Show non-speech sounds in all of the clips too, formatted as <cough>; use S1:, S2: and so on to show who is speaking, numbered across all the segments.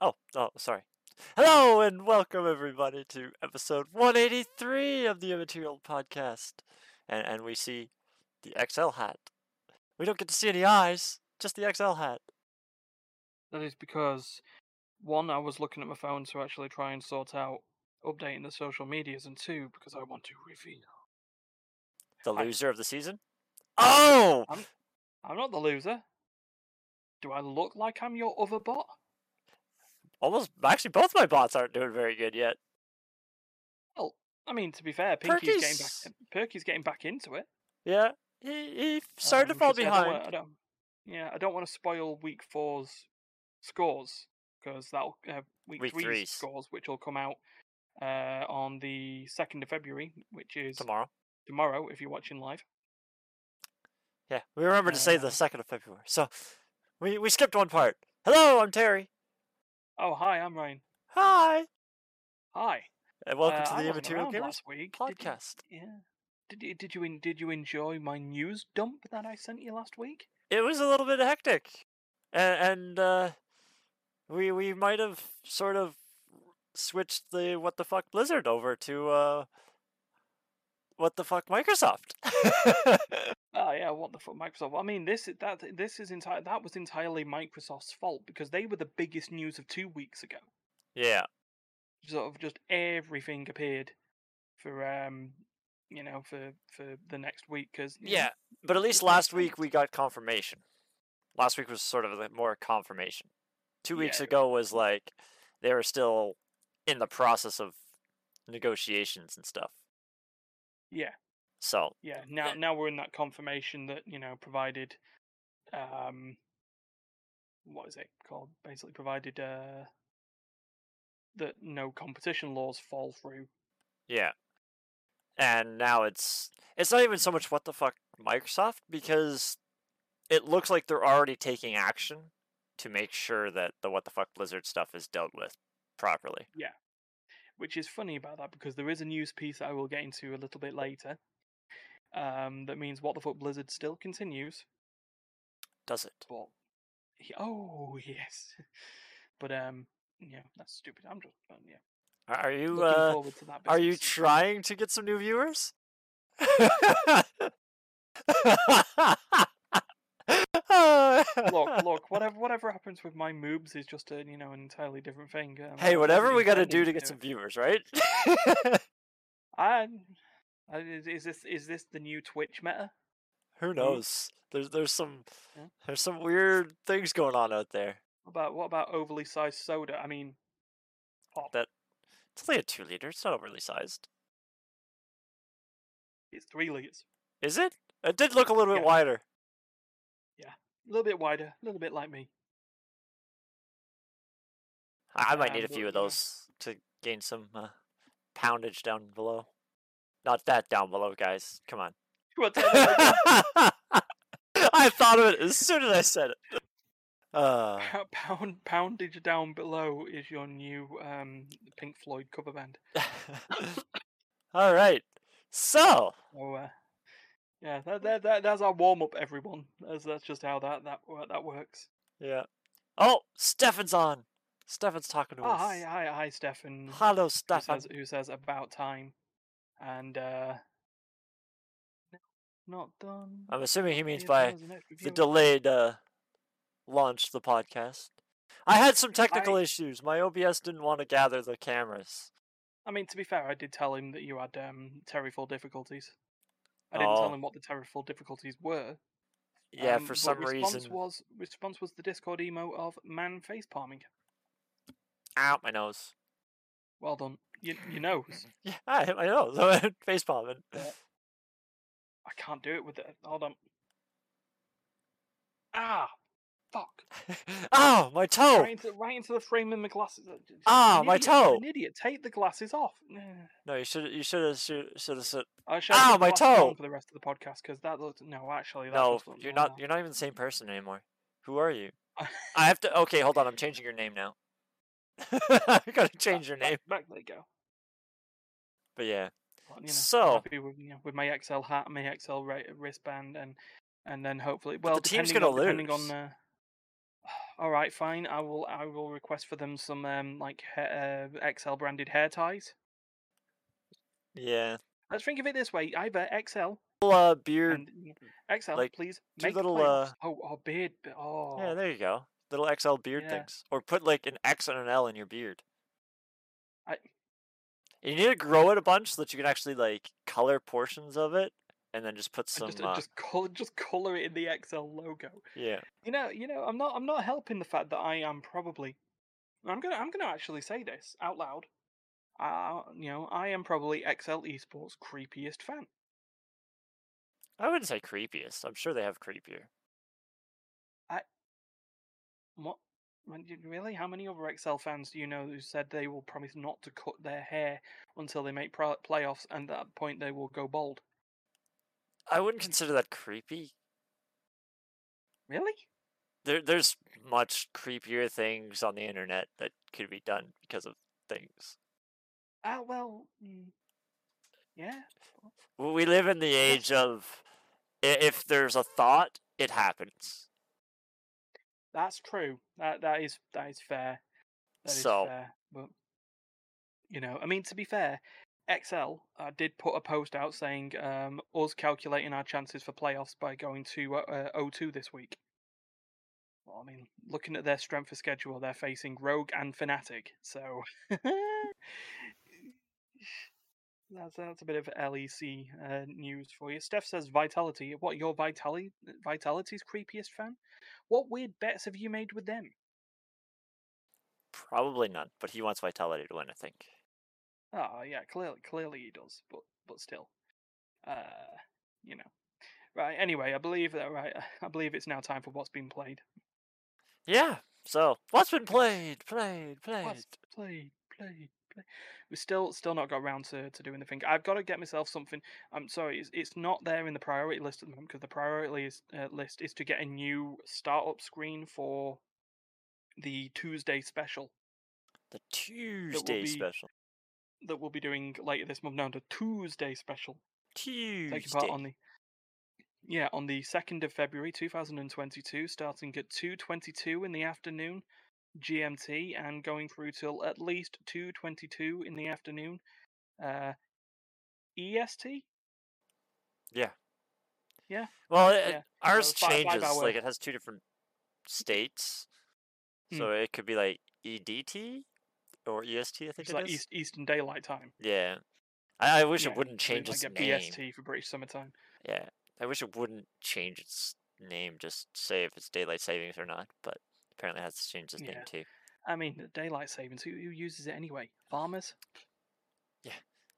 S1: Oh, oh, sorry. Hello and welcome everybody to episode 183 of the Immaterial Podcast. And and we see the XL hat. We don't get to see any eyes, just the XL hat.
S2: That is because one, I was looking at my phone to actually try and sort out updating the social medias, and two, because I want to reveal.
S1: The
S2: Hi.
S1: loser of the season. Oh,
S2: I'm not the loser. Do I look like I'm your other bot?
S1: Almost. Actually, both my bots aren't doing very good yet.
S2: Well, I mean, to be fair, Pinky's getting back.
S1: Perky's-
S2: Perky's getting back into it.
S1: Yeah, he he started to fall
S2: 'cause I
S1: behind.
S2: I don't, yeah, I don't want to spoil week four's scores because that'll uh, week,
S1: Week
S2: three's
S1: three's.
S2: scores, which will come out uh, on the second of February, which is
S1: Tomorrow.
S2: tomorrow if you're watching live.
S1: Yeah, we remember to say the
S2: Uh,
S1: second of February. So we we skipped one part. Hello, I'm Terry.
S2: Oh, hi, I'm Ryan.
S1: Hi,
S2: Hi.
S1: and welcome
S2: Uh,
S1: to the
S2: wasn't
S1: Immaterial Gamers
S2: last week. Did you-
S1: podcast.
S2: yeah. Did you, did you en- did you enjoy my news dump that I sent you last week?
S1: It was a little bit hectic, and, and uh, we we might have sort of switched the what the fuck Blizzard over to uh, what the fuck Microsoft. <laughs>
S2: Oh yeah, what the fuck, Microsoft? I mean, this is- that this is entire that was entirely Microsoft's fault because they were the biggest news of two weeks ago.
S1: yeah,
S2: Sort of just everything appeared for um you know for for the next week because
S1: yeah, but at least last week we got confirmation. Last week was sort of more confirmation. Two weeks
S2: Yeah.
S1: ago was like they were still in the process of negotiations and stuff.
S2: yeah
S1: So
S2: yeah now
S1: Yeah.
S2: now we're in that confirmation that you know provided um what is it called basically provided uh that no competition laws fall through
S1: Yeah. And now it's it's not even so much what the fuck Microsoft because it looks like they're already taking action to make sure that the what the fuck Blizzard stuff is dealt with properly.
S2: Yeah, which is funny about that because there is a news piece that I will get into a little bit later. Um, that means what the fuck Blizzard still continues,
S1: Does it?
S2: but he- oh yes, <laughs> but um, yeah, that's stupid. I'm just uh, yeah,
S1: Are you
S2: looking
S1: uh
S2: forward to that.
S1: are you trying to get some new viewers?
S2: look, look, <laughs> whatever whatever happens with my moobs is just a you know an entirely different thing. Um,
S1: Hey, whatever we got to do to get some viewers, right? <laughs>
S2: I is, is this is this the new Twitch meta?
S1: Who knows? There's there's some
S2: Yeah.
S1: there's some weird things going on out there.
S2: What about what about overly sized soda? I mean, pop.
S1: That- It's only a two liter. It's not overly sized.
S2: It's three liters.
S1: Is it? It did look a little bit
S2: Yeah.
S1: wider.
S2: Yeah, a little bit wider, a little bit like me.
S1: I might need a few of those to gain some uh, poundage down below. Not that down below, guys. Come on.
S2: You want to tell me like
S1: I thought of it as soon as I said it. Uh,
S2: Pou- Pound poundage down below is your new um Pink Floyd cover band. <laughs>
S1: all right. So,
S2: So uh, yeah, that, that that that's our warm up, everyone. That's that's just how that that that works.
S1: yeah. Oh, Stefan's on. Stefan's talking to
S2: Oh
S1: us.
S2: hi hi hi, Stefan.
S1: Hello,
S2: Who
S1: Stefan.
S2: says, who says about time, and uh, not done.
S1: I'm assuming he means by the delayed uh, launch of the podcast. I had some technical issues. My OBS didn't want to gather the cameras.
S2: I mean, to be fair, I did tell him that you had um Terryfall difficulties. I didn't tell
S1: Oh.
S2: him what the Terryfall difficulties were.
S1: Yeah,
S2: um,
S1: for some
S2: response
S1: reason.
S2: was response was the Discord emo of man face palming.
S1: Ow, my nose.
S2: Well done. You you nose. <laughs> <laughs>
S1: Yeah, I hit my nose. Face palming.
S2: I can't do it with it. Hold on. Ah, fuck! <laughs>
S1: oh, my toe.
S2: Right into right into the frame of my glasses. Uh,
S1: Ah, my toe.
S2: An idiot. Take the glasses off.
S1: No, you should you should have should have said
S2: I
S1: Ow,
S2: put
S1: my toe.
S2: for the rest of the podcast because that looked. no. Actually, that
S1: no. You're not you're not even the same person anymore. Who are you? I have to. Okay, hold on. I'm changing your name now. <laughs> I gotta change your name.
S2: Back, there you go.
S1: But yeah,
S2: Well, you know,
S1: So-
S2: with, you know, with my XL hat, my XL wristband, and and then hopefully, well,
S1: the team's
S2: depending
S1: gonna
S2: on, depending
S1: lose.
S2: on. Uh, <sighs> all right, fine. I will. I will request for them some um like ha- uh, XL branded hair ties.
S1: Yeah.
S2: Let's think of it this way: either XL
S1: Little uh, beard.
S2: and XL,
S1: like,
S2: please make
S1: little, uh,
S2: Oh, oh, beard. Oh,
S1: Yeah, there you go. Little XL beard
S2: Yeah.
S1: things, or put like an X and an L in your beard.
S2: I-
S1: you need to grow it a bunch so that you can actually like color portions of it, and then just put some.
S2: just
S1: uh,
S2: just color just color it in the XL logo.
S1: yeah.
S2: You know, you know, I'm not I'm not helping the fact that I am probably I'm gonna I'm gonna actually say this out loud. Uh, you know, I am probably XL Esports creepiest fan.
S1: I wouldn't say creepiest. I'm sure they have creepier.
S2: What? Really? How many other XL fans do you know who said they will promise not to cut their hair until they make pro- playoffs, and at that point they will go bald?
S1: I wouldn't consider that creepy.
S2: Really?
S1: There, there's much creepier things on the internet that could be done because of things.
S2: Ah, well, mm, yeah.
S1: W- We live in the age of if there's a thought, it happens.
S2: That's true. That that is that is fair. That is
S1: So-
S2: fair. But you know, I mean, to be fair, XL uh, did put a post out saying um, us calculating our chances for playoffs by going to uh, uh, 0-2 this week. Well, I mean, looking at their strength of schedule, they're facing Rogue and Fnatic, so <laughs> that's that's a bit of LEC uh, news for you. Steph says Vitality. What your Vitality Vitality's creepiest fan? What weird bets have you made with them?
S1: Probably none, but he wants Vitality to win, I think.
S2: Oh yeah, clearly, clearly he does, but but still, uh, you know. Right. Anyway, I believe that. Right. <laughs> I believe it's now time for what's been played.
S1: Yeah. So what's been played? Played. Played.
S2: What's played? Played. We still still not got around to, to doing the thing. I've got to get myself something. I'm sorry, it's, it's not there in the priority list at the moment because the priority is, uh, list is to get a new startup screen for the Tuesday special
S1: The Tuesday
S2: be
S1: special.
S2: that we'll be doing later this month. No, the Tuesday special.
S1: Tuesday.
S2: taking part on the yeah on the 2nd of february 2022 starting at 2.22 in the afternoon gmt and going through till at least 2.22 in the afternoon uh est
S1: Yeah.
S2: Yeah,
S1: Well, it,
S2: yeah,
S1: ours
S2: so five
S1: changes.
S2: hour-
S1: Like it has two different states,
S2: Hmm.
S1: so it could be like EDT or EST. I think
S2: it's
S1: it
S2: like
S1: is.
S2: East, eastern daylight time
S1: Yeah. I, I wish
S2: Yeah,
S1: it wouldn't change
S2: it's like
S1: name.
S2: bst for british summertime
S1: Yeah. I wish it wouldn't change its name. Just say if it's daylight savings or not. But apparently, has to change its name too.
S2: i mean daylight savings who, who uses it anyway? Farmers?
S1: Yeah,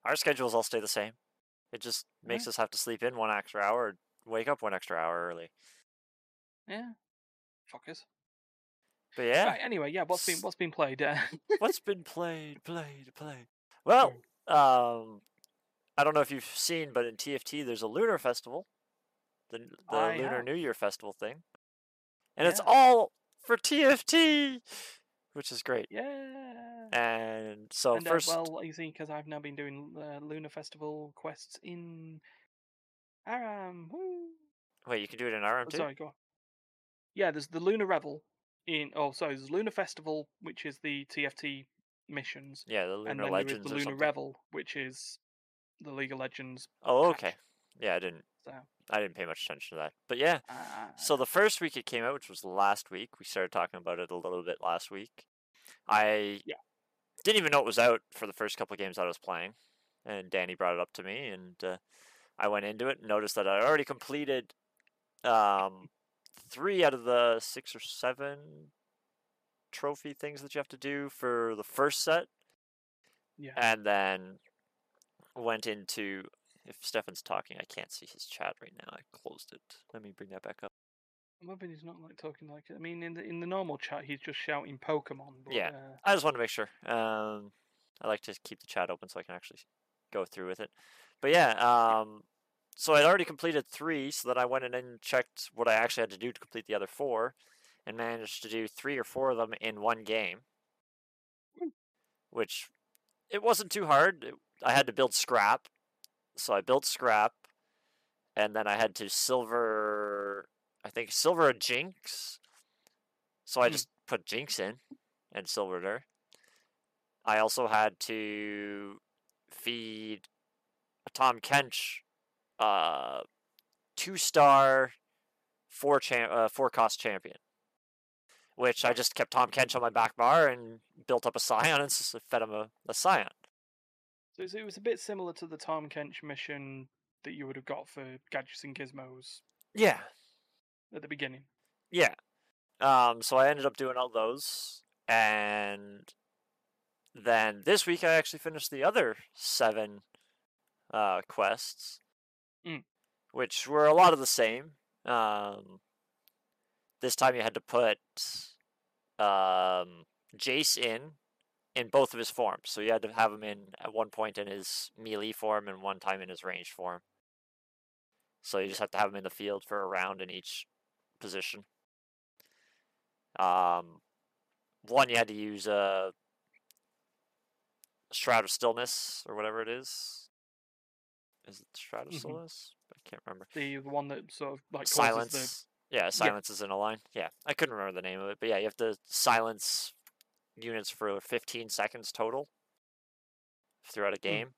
S1: Our schedules all stay the same. It just makes us have to sleep in one extra hour, or wake up one extra hour early.
S2: yeah. Fuckers.
S1: But yeah,
S2: right anyway yeah what's been what's been played uh,
S1: what's been played, played, played? Well, um, I don't know if you've seen, but in TFT there's a lunar festival, the the Lunar. New Year festival thing, and it's all for TFT, which is great.
S2: yeah
S1: And so
S2: and, uh,
S1: first,
S2: well, you see, because I've now been doing uh, Lunar Festival quests in Aram. Woo.
S1: wait, you can do it in ARAM
S2: Oh,
S1: too.
S2: sorry, go on. Yeah, there's the Lunar Revel in. Oh, sorry, there's Lunar Festival, which is the TFT missions,
S1: Yeah, the
S2: and
S1: Lunar
S2: then
S1: Legends
S2: there is the Lunar. Revel, which is the League of Legends.
S1: Oh,
S2: patch.
S1: okay. Yeah, I didn't.
S2: So,
S1: I didn't pay much attention to that. But yeah, So the first week it came out, which was last week, we started talking about it a little bit last week. I
S2: Yeah.
S1: didn't even know it was out for the first couple of games that I was playing, and Danny brought it up to me, and uh, I went into it and noticed that I already completed um, three out of the six or seven trophy things that you have to do for the first set,
S2: yeah,
S1: and then went into. If Stefan's talking, I can't see his chat right now. I closed it. Let me bring that back up.
S2: I'm hoping he's not like talking like. I mean, in the in the normal chat, he's just shouting Pokemon. But,
S1: Yeah.
S2: Uh,
S1: I just want to make sure. Um, I like to keep the chat open so I can actually go through with it. But yeah, um, so I'd already completed three, so then I went in and checked what I actually had to do to complete the other four, and managed to do three or four of them in one game,
S2: Mm.
S1: which it wasn't too hard. It- I had to build scrap, so I built scrap, and then I had to silver, I think silver a jinx, So I
S2: Hmm.
S1: just put Jinx in and silvered her. I also had to feed a Tahm Kench uh, two star four cham- uh, four cost champion. Which I just kept Tahm Kench on my back bar and built up a <laughs> Sion and fed him a, a Sion.
S2: So it was a bit similar to the Tahm Kench mission that you would have got for Gadgets and Gizmos
S1: Yeah,
S2: at the beginning.
S1: Yeah. Um, so I ended up doing all those, and then this week I actually finished the other seven uh, quests,
S2: Mm.
S1: which were a lot of the same. Um, this time you had to put um, Jace in in both of his forms, so you had to have him in at one point in his melee form and one time in his ranged form. So you just have to have him in the field for a round in each position. Um, one you had to use a shroud of stillness or whatever it is. Is it shroud of
S2: Mhm.
S1: stillness? I can't remember.
S2: The the one that sort of like
S1: silence. Yeah, silence is in a line. Yeah, I couldn't remember the name of it, but yeah, you have to silence units for 15 seconds total throughout a game.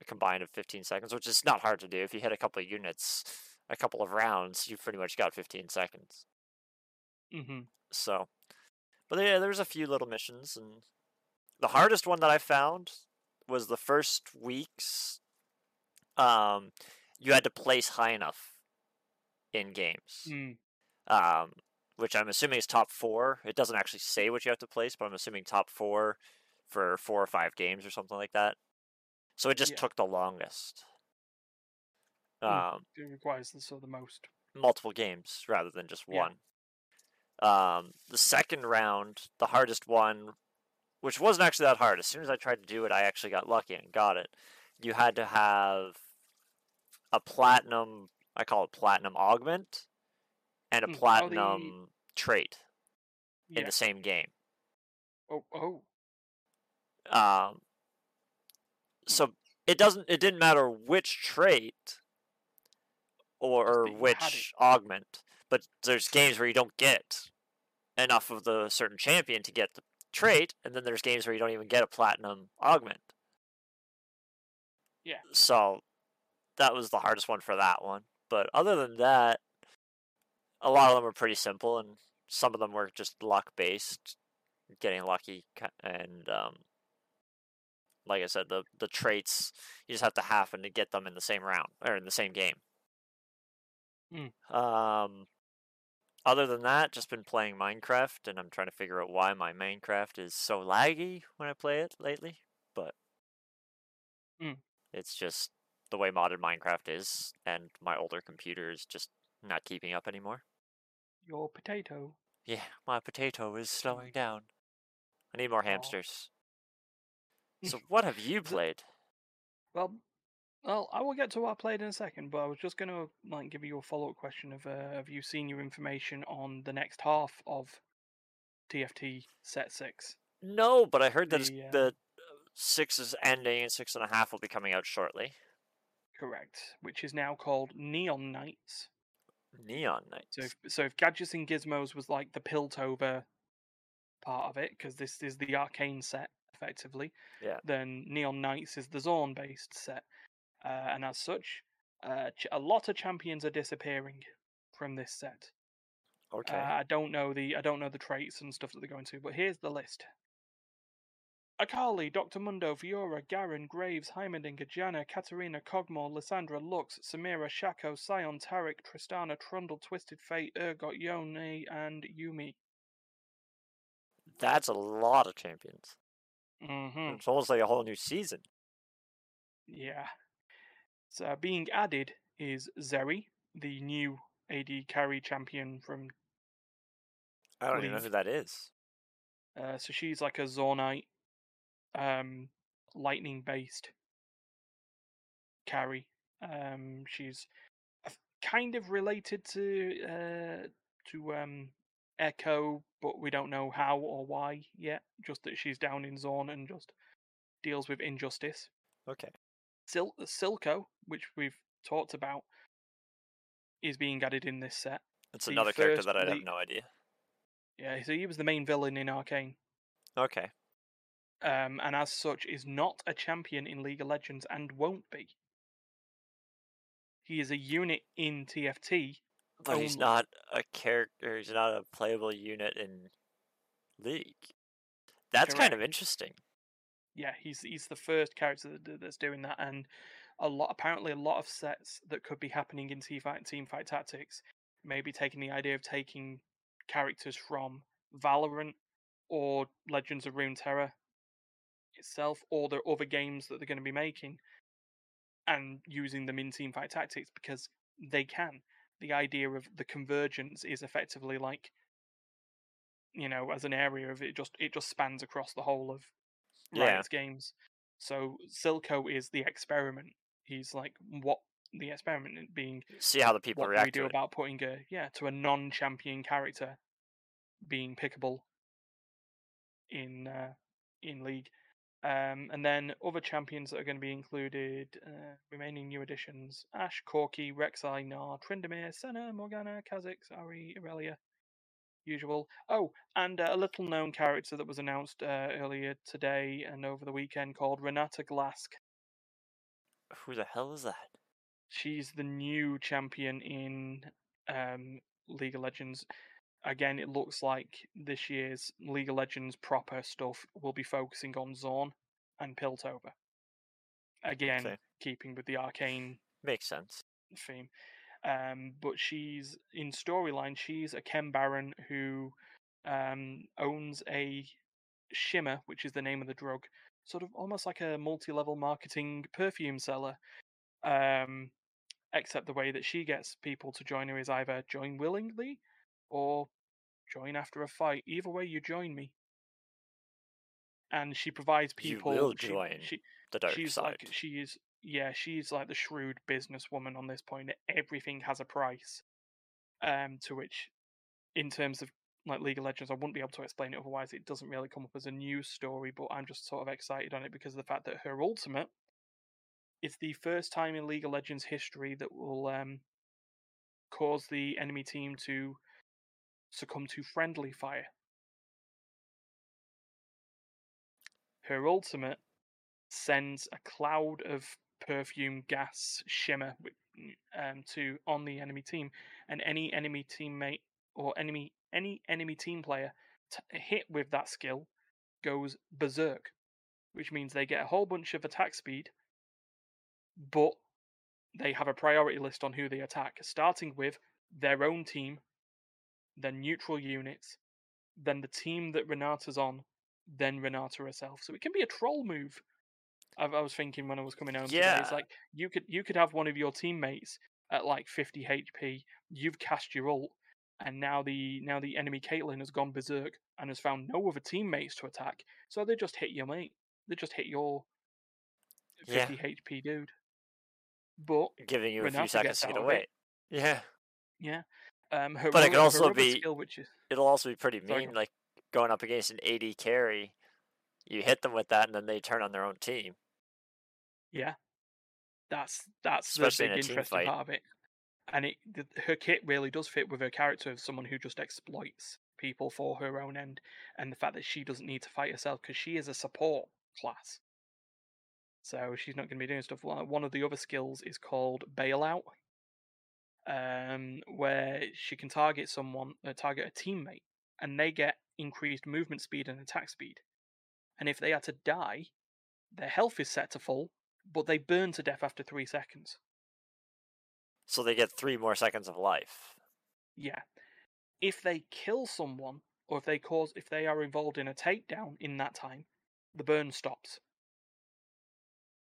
S1: A combined of 15 seconds, which is not hard to do. If you hit a couple of units, a couple of rounds, you've pretty much got 15 seconds.
S2: the. hmm
S1: So, but yeah, there's a few little missions, and the hardest one that I found was the first weeks. Um, you had to place high enough in games,
S2: Mm.
S1: um, which I'm assuming is top four. It doesn't actually say what you have to place, but I'm assuming top four for four or five games or something like that. So it just
S2: Yeah.
S1: took the longest.
S2: Mm.
S1: Um,
S2: It requires the of the most.
S1: multiple games rather than just
S2: Yeah.
S1: one. Um, the second round, the hardest one, which wasn't actually that hard. As soon as I tried to do it, I actually got lucky and got it. You had to have a platinum, I call it platinum augment, and a
S2: Mm, oh, the-
S1: platinum trait in the same game.
S2: Oh, oh.
S1: Um, so it doesn't. It didn't matter which trait or, or
S2: that you had
S1: which augment, but there's games where you don't get enough of the certain champion to get the trait, and then there's games where you don't even get a platinum augment.
S2: Yeah.
S1: So that was the hardest one for that one. But other than that, a lot of them were pretty simple, and some of them were just luck based, getting lucky, and um, like I said, the the traits you just have to happen to get them in the same round or in the same game.
S2: Mm.
S1: Um, other than that, just been playing Minecraft, and I'm trying to figure out why my Minecraft is so laggy when I play it lately. But
S2: Mm.
S1: it's just the way modern Minecraft is, and my older computer is just not keeping up anymore.
S2: Your potato.
S1: Yeah, my potato is slowing down. I need more hamsters. So, <laughs> what have you played?
S2: Well, well, I will get to what I played in a second, but I was just going to like give you a follow up question of uh, have you seen your information on the next half of TFT set six?
S1: No, but I heard that
S2: The, uh,
S1: the six is ending and six and a half will be coming out shortly.
S2: Correct, which is now called Neon Knights.
S1: Neon Knights.
S2: So, if, so if Gadgets and Gizmos was like the Piltover part of it, because this is the arcane set effectively,
S1: Yeah.
S2: then Neon Knights is the Zaun based set, uh, and as such, uh, ch- a lot of champions are disappearing from this set.
S1: okay.
S2: Uh, I don't know the I don't know the traits and stuff that they're going to, but here's the list. Akali, Dr. Mundo, Fiora, Garen, Graves, Heimerdinger, Janna, Katarina, Kog'Maw, Lissandra, Lux, Samira, Shaco, Sion, Taric, Tristana, Trundle, Twisted Fate, Urgot, Yone, and Yuumi.
S1: That's a lot of champions.
S2: Mm-hmm.
S1: It's almost like a whole new season.
S2: Yeah. So being added is Zeri, the new AD carry champion from.
S1: I don't even know who that is.
S2: Uh, so she's like a Zaunite, um, lightning based carry. Um, she's kind of related to uh, to um, Ekko, but we don't know how or why yet. Just that she's down in Zaun and just deals with injustice.
S1: Okay.
S2: Sil- Silco, which we've talked about, is being added in this set.
S1: It's
S2: The
S1: another character that I have no idea.
S2: Yeah, so he was the main villain in Arcane.
S1: Okay.
S2: Um, and as such is not a champion in League of Legends and won't be. He is a unit in TFT.
S1: But he's not a character. He's not a playable unit in League. That's kind of interesting.
S2: Yeah, he's he's the first character that's doing that, and a lot apparently a lot of sets that could be happening in team fight team fight tactics, maybe taking the idea of taking characters from Valorant or Legends of Runeterra itself, or the other games that they're going to be making, and using them in team fight tactics because they can. The idea of the convergence is effectively like, you know, as an area of it just it just spans across the whole of
S1: Yeah.
S2: Riot's games. So Silco is the experiment. He's like what the experiment being
S1: See how the people
S2: what do we
S1: react
S2: do
S1: to it.
S2: about putting a yeah to a non-champion character being pickable in uh, in league um, and then other champions that are going to be included uh, remaining new additions Ashe corki rek'sai Gnar tryndamere senna morgana kha'zix Ahri irelia usual oh and uh, a little known character that was announced uh, earlier today and over the weekend called Renata Glasc
S1: Who the hell is that?
S2: she's the new champion in um, League of Legends. Again, it looks like this year's League of Legends proper stuff will be focusing on Zaun and Piltover. Again, keeping with the arcane
S1: Makes sense.
S2: theme. Um, but she's in storyline. She's a chem-baron who um, owns a Shimmer, which is the name of the drug, sort of almost like a multi-level marketing perfume seller. Um, except the way that she gets people to join her is either join willingly or join after a fight. Either way, you join me. And she provides people.
S1: You will
S2: she-
S1: join
S2: she,
S1: The dark
S2: she's
S1: side.
S2: like she is yeah she's like the shrewd businesswoman on this point everything has a price um to which in terms of like league of legends i wouldn't be able to explain it otherwise it doesn't really come up as a news story but i'm just sort of excited on it because of the fact that her ultimate is the first time in league of legends history that will um cause the enemy team to succumb to friendly fire. Her ultimate sends a cloud of perfume gas shimmer um, to on the enemy team, and any enemy teammate or enemy any enemy team player t- hit with that skill goes berserk, which means they get a whole bunch of attack speed, but they have a priority list on who they attack, starting with their own team, then neutral units, then the team that Renata's on, then Renata herself. So it can be a troll move. I, I was thinking when I was coming home today, it's like you could you could have one of your teammates at like 50 HP. You've cast your ult, and now the now the enemy Caitlyn has gone berserk and has found no other teammates to attack. So they just hit your mate. They just hit your
S1: Yeah.
S2: 50 HP dude. But
S1: Giving you a few seconds to get away. Yeah.
S2: yeah, um,
S1: But it
S2: can
S1: also be-
S2: skill, is
S1: It'll also be pretty mean,
S2: go-
S1: like going up against an AD carry. You hit them with that, and then they turn on their own team.
S2: Yeah, that's that's
S1: Especially
S2: the
S1: in
S2: big
S1: team
S2: interesting
S1: fight.
S2: part of it. And it th- her kit really does fit with her character of someone who just exploits people for her own end, and the fact that she doesn't need to fight herself because she is a support class. So she's not going to be doing stuff. One of the other skills is called bailout, um, where she can target someone, uh, target a teammate, and they get increased movement speed and attack speed. And if they are to die, their health is set to full, but they burn to death after three seconds.
S1: So they get three more seconds of life.
S2: Yeah. If they kill someone, or if they cause if they are involved in a takedown in that time, the burn stops.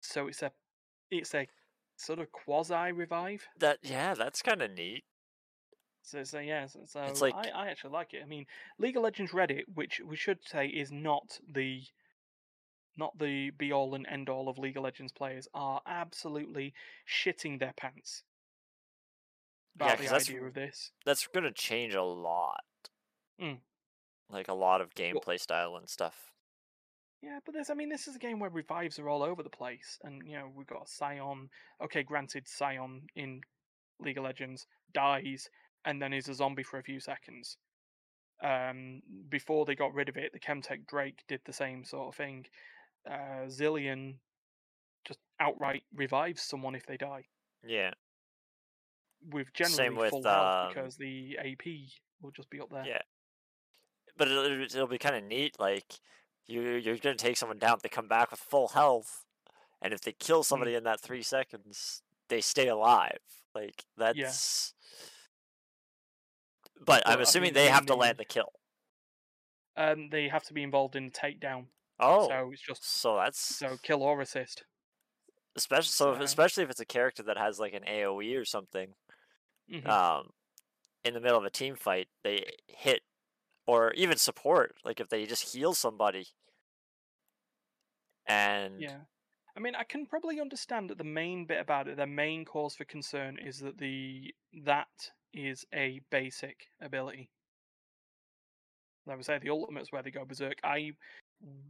S2: So it's a it's a sort of quasi revive.
S1: That yeah, that's kind of neat.
S2: So, so yeah, so, so
S1: like-
S2: I, I actually like it. I mean, League of Legends Reddit, which we should say is not the not the be all and end all of League of Legends players, are absolutely shitting their pants
S1: Yeah,
S2: about
S1: 'cause
S2: the
S1: that's
S2: idea of this.
S1: That's going to change a lot.
S2: Mm.
S1: Like a lot of gameplay style and stuff.
S2: Yeah, but there's, I mean, this is a game where revives are all over the place, and you know we've got Sion. Okay, granted, Sion in League of Legends dies and then is a zombie for a few seconds. Um, before they got rid of it, the Chemtech Drake did the same sort of thing. Uh, Zilean just outright revives someone if they die
S1: Yeah.
S2: with generally
S1: Same with,
S2: full health
S1: um,
S2: because the AP will just be up there.
S1: Yeah. But it'll, it'll be kind of neat. Like you, you're gonna take someone down. They come back with full health, and if they kill somebody in that three seconds, they stay alive. Like that's. But
S2: Well,
S1: I'm assuming they have to land the kill.
S2: Um, they have to be involved in the takedown,
S1: Oh,
S2: so it's just
S1: so that's
S2: so kill or assist.
S1: especially so. if-
S2: so-
S1: Especially if it's a character that has like an AOE or something.
S2: Mhm.
S1: um, in the middle of a team fight, they hit, or even support, like if they just heal somebody. And
S2: Yeah. I mean, I can probably understand that the main bit about it, the main cause for concern is that the that is a basic ability. I say, the ultimate's where they go berserk. I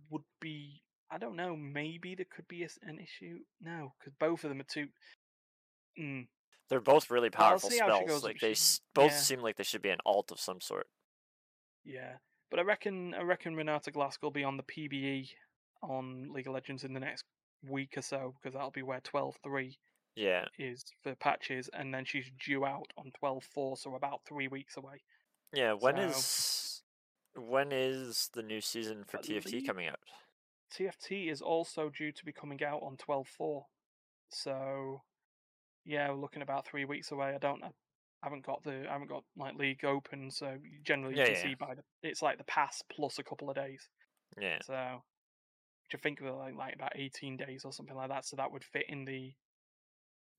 S2: would be, I don't know, maybe there could be an issue. No, because both of them are too. Mm,
S1: they're both really powerful spells. Like they
S2: she-
S1: both
S2: yeah.
S1: seem like they should be an alt of some sort.
S2: yeah, but I reckon, I reckon Renata Glasc will be on the PBE on League of Legends in the next week or so because that'll be where 12.3
S1: Yeah,
S2: is for patches, and then she's due out on 12.4, so about three weeks away.
S1: yeah. When
S2: So-
S1: is when is the new season for TFT coming out?
S2: TFT is also due to be coming out on 12.4, so yeah, we're looking about three weeks away. I don't, I haven't got the, I haven't got like League open, so generally you
S1: Yeah,
S2: can
S1: yeah.
S2: see by the, it's like the pass plus a couple of days.
S1: Yeah,
S2: So, which I think were like, like about 18 days or something like that. So that would fit in the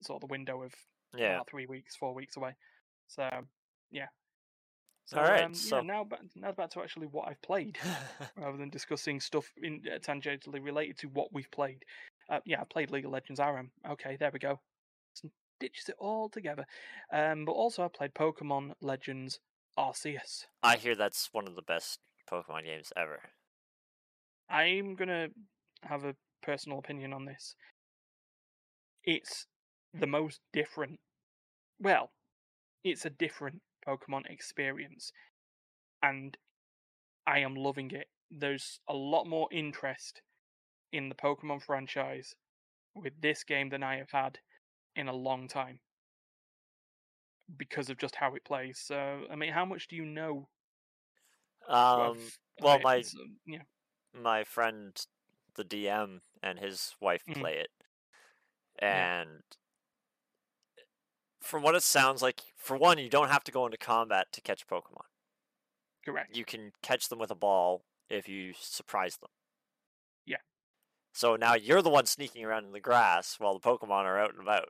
S2: sort of the window of
S1: yeah.
S2: about three weeks, four weeks away. So, yeah. So,
S1: Alright,
S2: um,
S1: so-
S2: yeah, now back, now back to actually what I've played, <laughs> rather than discussing stuff in uh, tangentially related to what we've played. Uh, yeah, I played League of Legends ARAM. Okay, there we go. Stitches it all together. Um, but also I played Pokemon Legends Arceus.
S1: I hear that's one of the best Pokemon games ever.
S2: I'm gonna have a personal opinion on this. It's the most different. Well, it's a different Pokemon experience, and I am loving it. There's a lot more interest in the Pokemon franchise with this game than I have had in a long time because of just how it plays. So, I mean, how much do you know?
S1: Um, well, my
S2: um, yeah,
S1: my friend, the DM, and his wife
S2: Mhm.
S1: play it,
S2: Yeah.
S1: and from what it sounds like, for one, you don't have to go into combat to catch Pokemon.
S2: correct.
S1: You can catch them with a ball if you surprise them.
S2: Yeah.
S1: So now you're the one sneaking around in the grass while the Pokemon are out and about.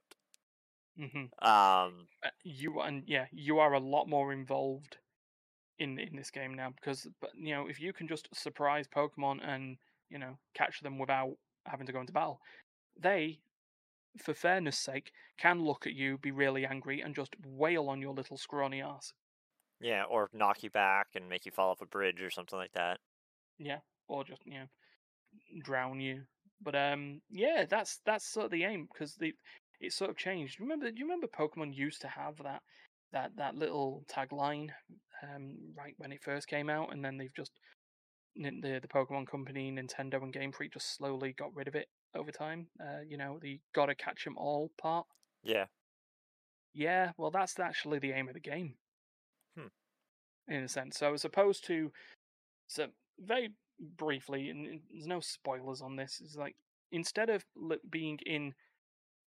S2: hmm
S1: Um,
S2: uh, you and yeah, you are a lot more involved in in this game now because but you know if you can just surprise Pokemon and you know catch them without having to go into battle, they, for fairness' sake, can look at you, be really angry, and just wail on your little scrawny ass.
S1: yeah, or knock you back and make you fall off a bridge or something like that.
S2: Yeah, or just you know drown you. But um, yeah, that's that's sort of the aim because the it sort of changed. Remember, do you remember Pokemon used to have that that that little tagline um, right when it first came out, and then they've just the the Pokemon Company, Nintendo, and Game Freak just slowly got rid of it over time. Uh, you know, the gotta catch 'em all part.
S1: Yeah.
S2: Yeah, well, that's actually the aim of the game.
S1: Hmm.
S2: In a sense. So, as opposed to. So, very briefly, and there's no spoilers on this, is like instead of being in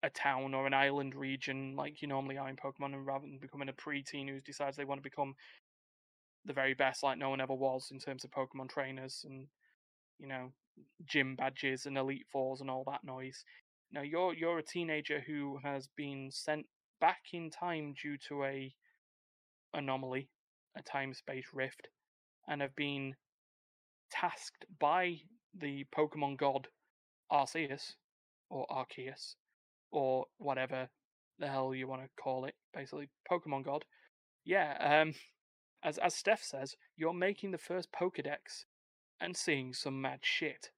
S2: a town or an island region like you normally are in Pokemon, and rather than becoming a preteen who decides they want to become the very best, like no one ever was in terms of Pokemon trainers and you know gym badges and elite fours and all that noise. Now you're you're a teenager who has been sent back in time due to a anomaly, a time space rift, and have been tasked by the Pokemon god Arceus or Arceus or whatever the hell you want to call it, basically Pokemon god. Yeah, um as as Steph says, you're making the first Pokedex and seeing some mad shit.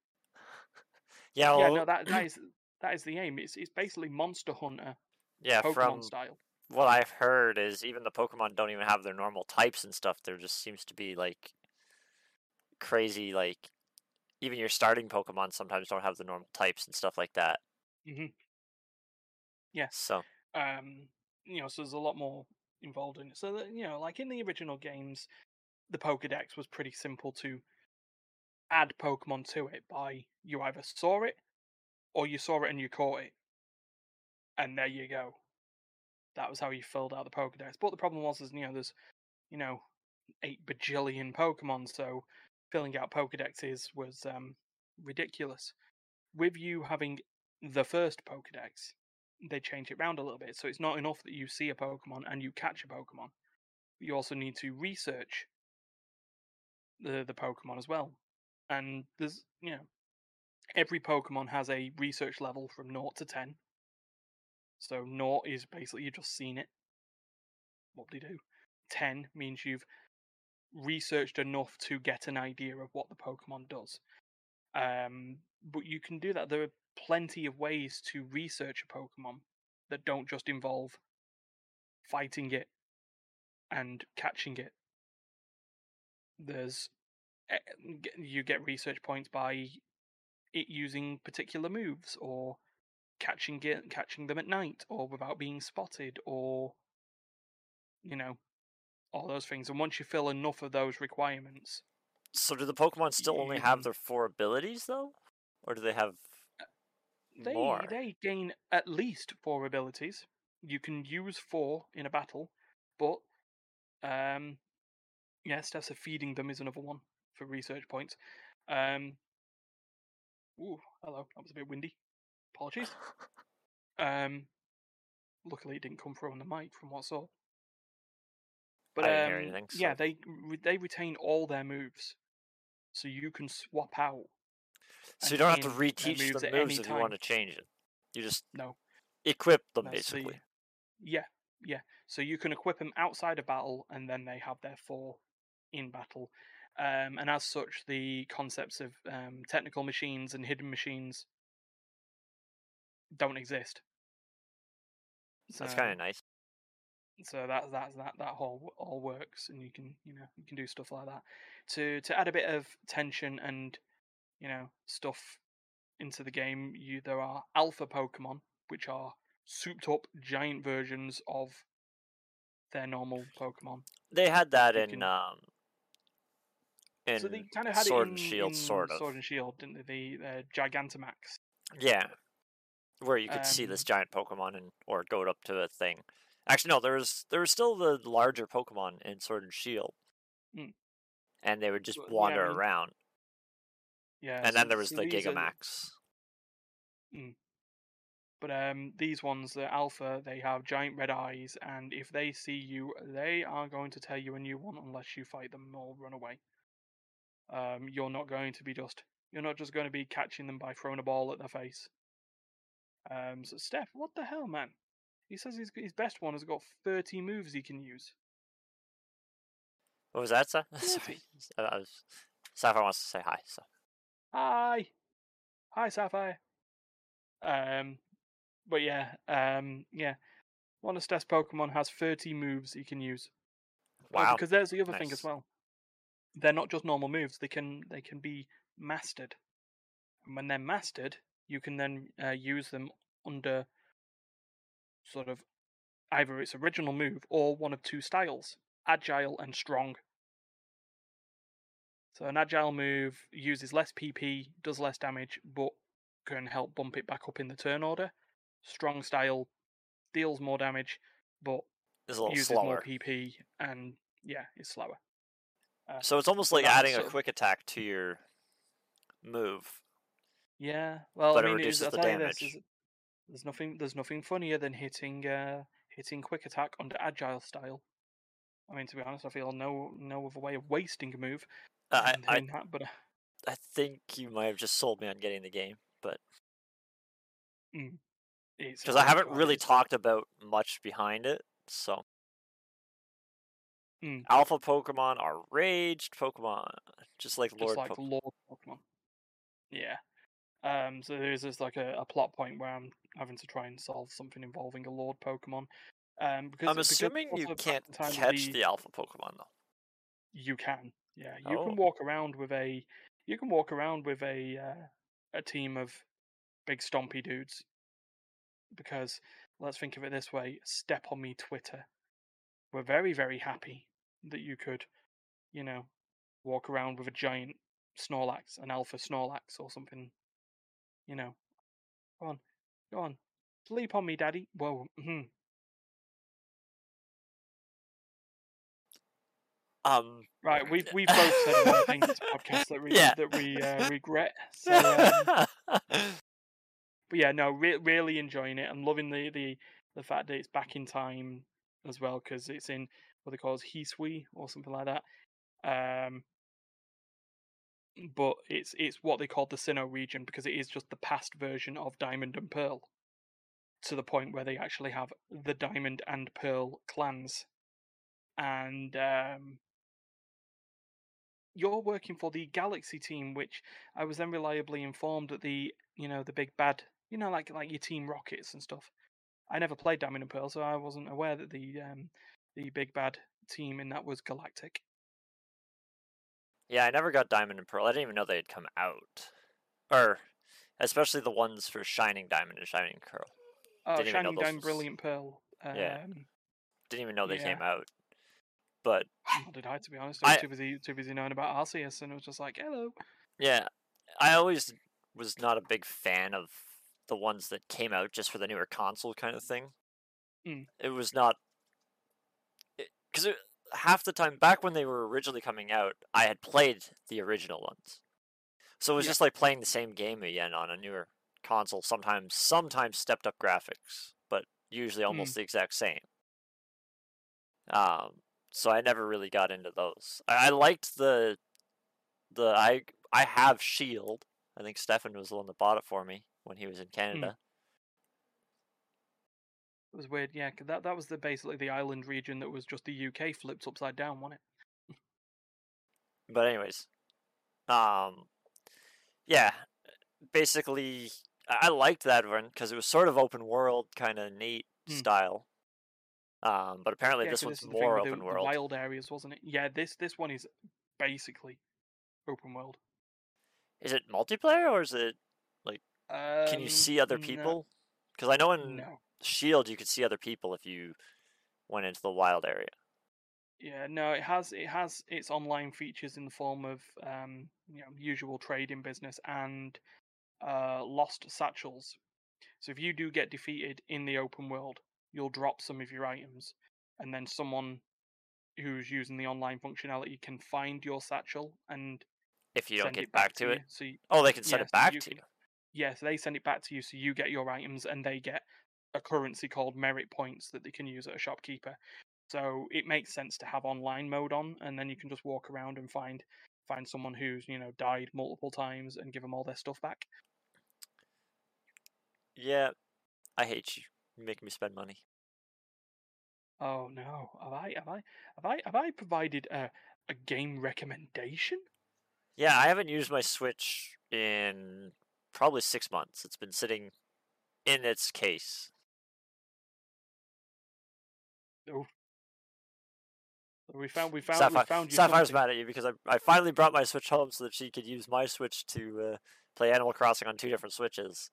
S1: Yeah,
S2: yeah, no, that that <clears throat> is that is the aim. It's it's basically Monster Hunter
S1: yeah,
S2: Pokemon
S1: from
S2: style.
S1: what I've heard is even the Pokemon don't even have their normal types and stuff. There just seems to be like crazy like even your starting Pokemon sometimes don't have the normal types and stuff like that.
S2: hmm Yeah.
S1: So
S2: Um, you know, so there's a lot more involved in it. So that, you know, like in the original games, the Pokedex was pretty simple to add Pokemon to it by you either saw it or you saw it and you caught it. And there you go. That was how you filled out the Pokedex. But the problem was is, you know, there's, you know, eight bajillion Pokemon, so filling out Pokedexes was um ridiculous. With you having the first Pokedex, they change it around a little bit. So it's not enough that you see a Pokemon and you catch a Pokemon. You also need to research the the Pokemon as well. And there's you know every Pokemon has a research level from naught to ten. So naught is basically you've just seen it. What do you do? Ten means you've researched enough to get an idea of what the Pokemon does. Um, but you can do that. There are plenty of ways to research a Pokemon that don't just involve fighting it and catching it. There's eh, you get research points by it using particular moves or catching it catching them at night or without being spotted or you know all those things and once you fill enough of those requirements
S1: so do the Pokemon still only have their four abilities though? Or do they have
S2: they
S1: more?
S2: they gain at least four abilities. You can use four in a battle, but um, yeah, steps of feeding them is another one for research points. Um, ooh, hello, that was a bit windy. Apologies. <laughs> Um, luckily it didn't come through on the mic from what I saw. But
S1: I didn't hear
S2: um,
S1: anything,
S2: yeah, they they retain all their moves, so you can swap out.
S1: So you don't have to reteach
S2: moves
S1: the moves if you want to change it. You just
S2: No,
S1: equip them
S2: so you-
S1: basically.
S2: Yeah, yeah. So you can equip them outside of battle, and then they have their four in battle. Um, and as such, the concepts of um, technical machines and hidden machines don't exist.
S1: So that's kind of nice.
S2: So that that that that whole all works, and you can you know you can do stuff like that to to add a bit of tension and you know stuff into the game. You there are alpha Pokemon, which are souped up giant versions of their normal Pokemon.
S1: They had that
S2: you
S1: in
S2: can-
S1: um in
S2: so they kind of had
S1: Sword
S2: it in,
S1: and Shield,
S2: in
S1: sort of.
S2: Sword and Shield, didn't they? The uh, Gigantamax.
S1: Yeah, where you could see
S2: Um,
S1: this giant Pokemon and or go up to a thing. Actually, no, there was there was still the larger Pokemon in Sword and Shield,
S2: Mm.
S1: and they would just
S2: Well, yeah,
S1: wander
S2: mean,
S1: around.
S2: Yeah,
S1: and
S2: so-
S1: then there was
S2: so
S1: the
S2: these are-
S1: Gigamax.
S2: But um, these ones, the alpha, they have giant red eyes, and if they see you, they are going to tell you a new one unless you fight them or run away. Um, you're not going to be just, you're not just going to be catching them by throwing a ball at their face. Um, so Steph, what the hell, man? He says his his best one has got 30 moves he can use.
S1: What was that?
S2: Dirty. <laughs>
S1: Sorry, I <laughs> I was, Sapphire wants to say hi. So
S2: Hi, hi, Sapphire. Um, but yeah, um, yeah. One of Steph's Pokemon has 30 moves he can use. Oh,
S1: wow,
S2: because there's the other thing as well. They're not just normal moves; they can they can be mastered. And when they're mastered, you can then uh, use them under sort of either its original move or one of two styles: agile and strong. So an agile move uses less PP, does less damage, but can help bump it back up in the turn order. Strong style deals more damage, but
S1: it's
S2: uses
S1: slower.
S2: more PP and yeah, is slower. Uh,
S1: So it's almost like adding a quick attack to your move.
S2: yeah, well,
S1: but
S2: I
S1: it
S2: mean, it's,
S1: reduces the
S2: tell you this,
S1: damage.
S2: is- there's nothing, there's nothing funnier than hitting, uh, hitting quick attack under agile style. I mean, to be honest, I feel no, no other way of wasting a move
S1: I I,
S2: that. But uh,
S1: I think you might have just sold me on getting the game, but because I
S2: oh
S1: haven't really talked about much behind it, so.
S2: Mm.
S1: Alpha Pokemon are raged Pokemon, just like
S2: just
S1: Lord
S2: like
S1: Pokemon.
S2: Lord Pokemon. Yeah. Um. So there's just like a, a plot point where I'm having to try and solve something involving a Lord Pokemon. Um, because
S1: I'm
S2: because
S1: assuming you can't
S2: time
S1: catch the... alpha Pokemon though.
S2: You can, yeah. You
S1: Oh.
S2: can walk around with a, you can walk around with a uh, a team of big stompy dudes. Because let's think of it this way: Step on me, Twitter. We're very very happy that you could, you know, walk around with a giant Snorlax, an alpha Snorlax or something. You know, come on, go on, sleep on me, Daddy. Whoa, hmm.
S1: Um,
S2: Right, we've <laughs> we've both said one thing this podcast that we
S1: Yeah.
S2: that we uh, <laughs> regret. So, um, <laughs> but yeah, no, re- really enjoying it. I'm loving the the the fact that it's back in time as well because it's in what they call as Hisui or something like that. Um, but it's it's what they call the Sinnoh region because it is just the past version of Diamond and Pearl, to the point where they actually have the Diamond and Pearl clans, and um, you're working for the Galaxy team, which I was then reliably informed that the you know the big bad, you know like like your Team Rockets and stuff. I never played Diamond and Pearl, so I wasn't aware that the um, the big bad team in that was Galactic.
S1: Yeah, I never got Diamond and Pearl. I didn't even know they had come out, or especially the ones for Shining Diamond and Shining Pearl.
S2: Oh,
S1: Didn't
S2: Shining Diamond,
S1: was-
S2: Brilliant Pearl. Um,
S1: Yeah. Didn't even know they
S2: Yeah.
S1: came out. But
S2: Nor did I, to be honest. I was
S1: I-
S2: too busy, too busy knowing about Arceus, and it was just like, hello.
S1: yeah, I always was not a big fan of the ones that came out just for the newer console kind of thing.
S2: Mm.
S1: It was not because half the time back when they were originally coming out, I had played the original ones, so it was
S2: Yeah.
S1: just like playing the same game again on a newer console. Sometimes, sometimes stepped up graphics, but usually almost the exact same. Um, so I never really got into those. I, I liked the the I I have Shield. I think Stefan was the one that bought it for me when he was in Canada.
S2: Was weird, yeah, 'cause that that was the basically the island region that was just the UK flipped upside down, wasn't it?
S1: But anyways, um, yeah, basically I liked that one because it was sort of open world, kind of neat
S2: Mm.
S1: style. Um, but apparently
S2: yeah,
S1: this one's
S2: is the
S1: more
S2: the-
S1: open
S2: the
S1: world.
S2: wild areas, wasn't it? Yeah, this this one is basically open world.
S1: Is it multiplayer or is it? Like um, can you
S2: Um,
S1: see other people? Because I know in
S2: No.
S1: Shield you could see other people if you went into the wild area.
S2: Yeah, no, it has it has its online features in the form of um, you know, usual trading business and uh, lost satchels. So if you do get defeated in the open world, you'll drop some of your items, and then someone who's using the online functionality can find your satchel and
S1: If you don't
S2: send
S1: get
S2: it
S1: back,
S2: back
S1: to it,
S2: you. So you,
S1: oh, they can send it back
S2: you
S1: to
S2: can-
S1: you.
S2: yes, they send it back to you, so you get your items, and they get a currency called merit points that they can use at a shopkeeper. So it makes sense to have online mode on, and then you can just walk around and find find someone who's you know died multiple times and give them all their stuff back.
S1: Yeah, I hate you. You make me spend money.
S2: Oh no, have I have I have I have I provided a a game recommendation?
S1: Yeah, I haven't used my Switch in probably six months. It's been sitting in its case.
S2: We found we found
S1: Sapphire,
S2: we found
S1: Sapphire's
S2: something.
S1: mad at you because I, I finally brought my Switch home so that she could use my Switch to uh, play Animal Crossing on two different Switches.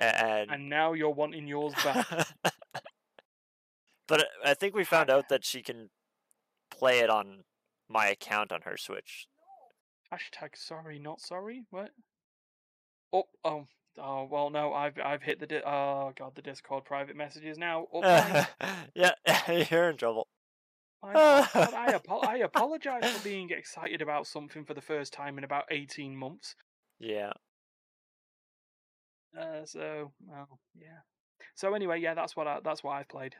S1: And,
S2: and now you're wanting yours back. <laughs>
S1: but I- I think we found out that she can play it on my account on her Switch.
S2: Hashtag sorry, not sorry. What? Oh, oh, oh. Well, no, I've I've hit the di- oh god, the Discord private messages now. <laughs> Oh, <laughs>
S1: yeah, <laughs> you're in trouble.
S2: oh, God, I apo- I apologize for being excited about something for the first time in about eighteen months.
S1: Yeah.
S2: Uh, so well, yeah. So anyway, yeah, that's what I that's what I've played.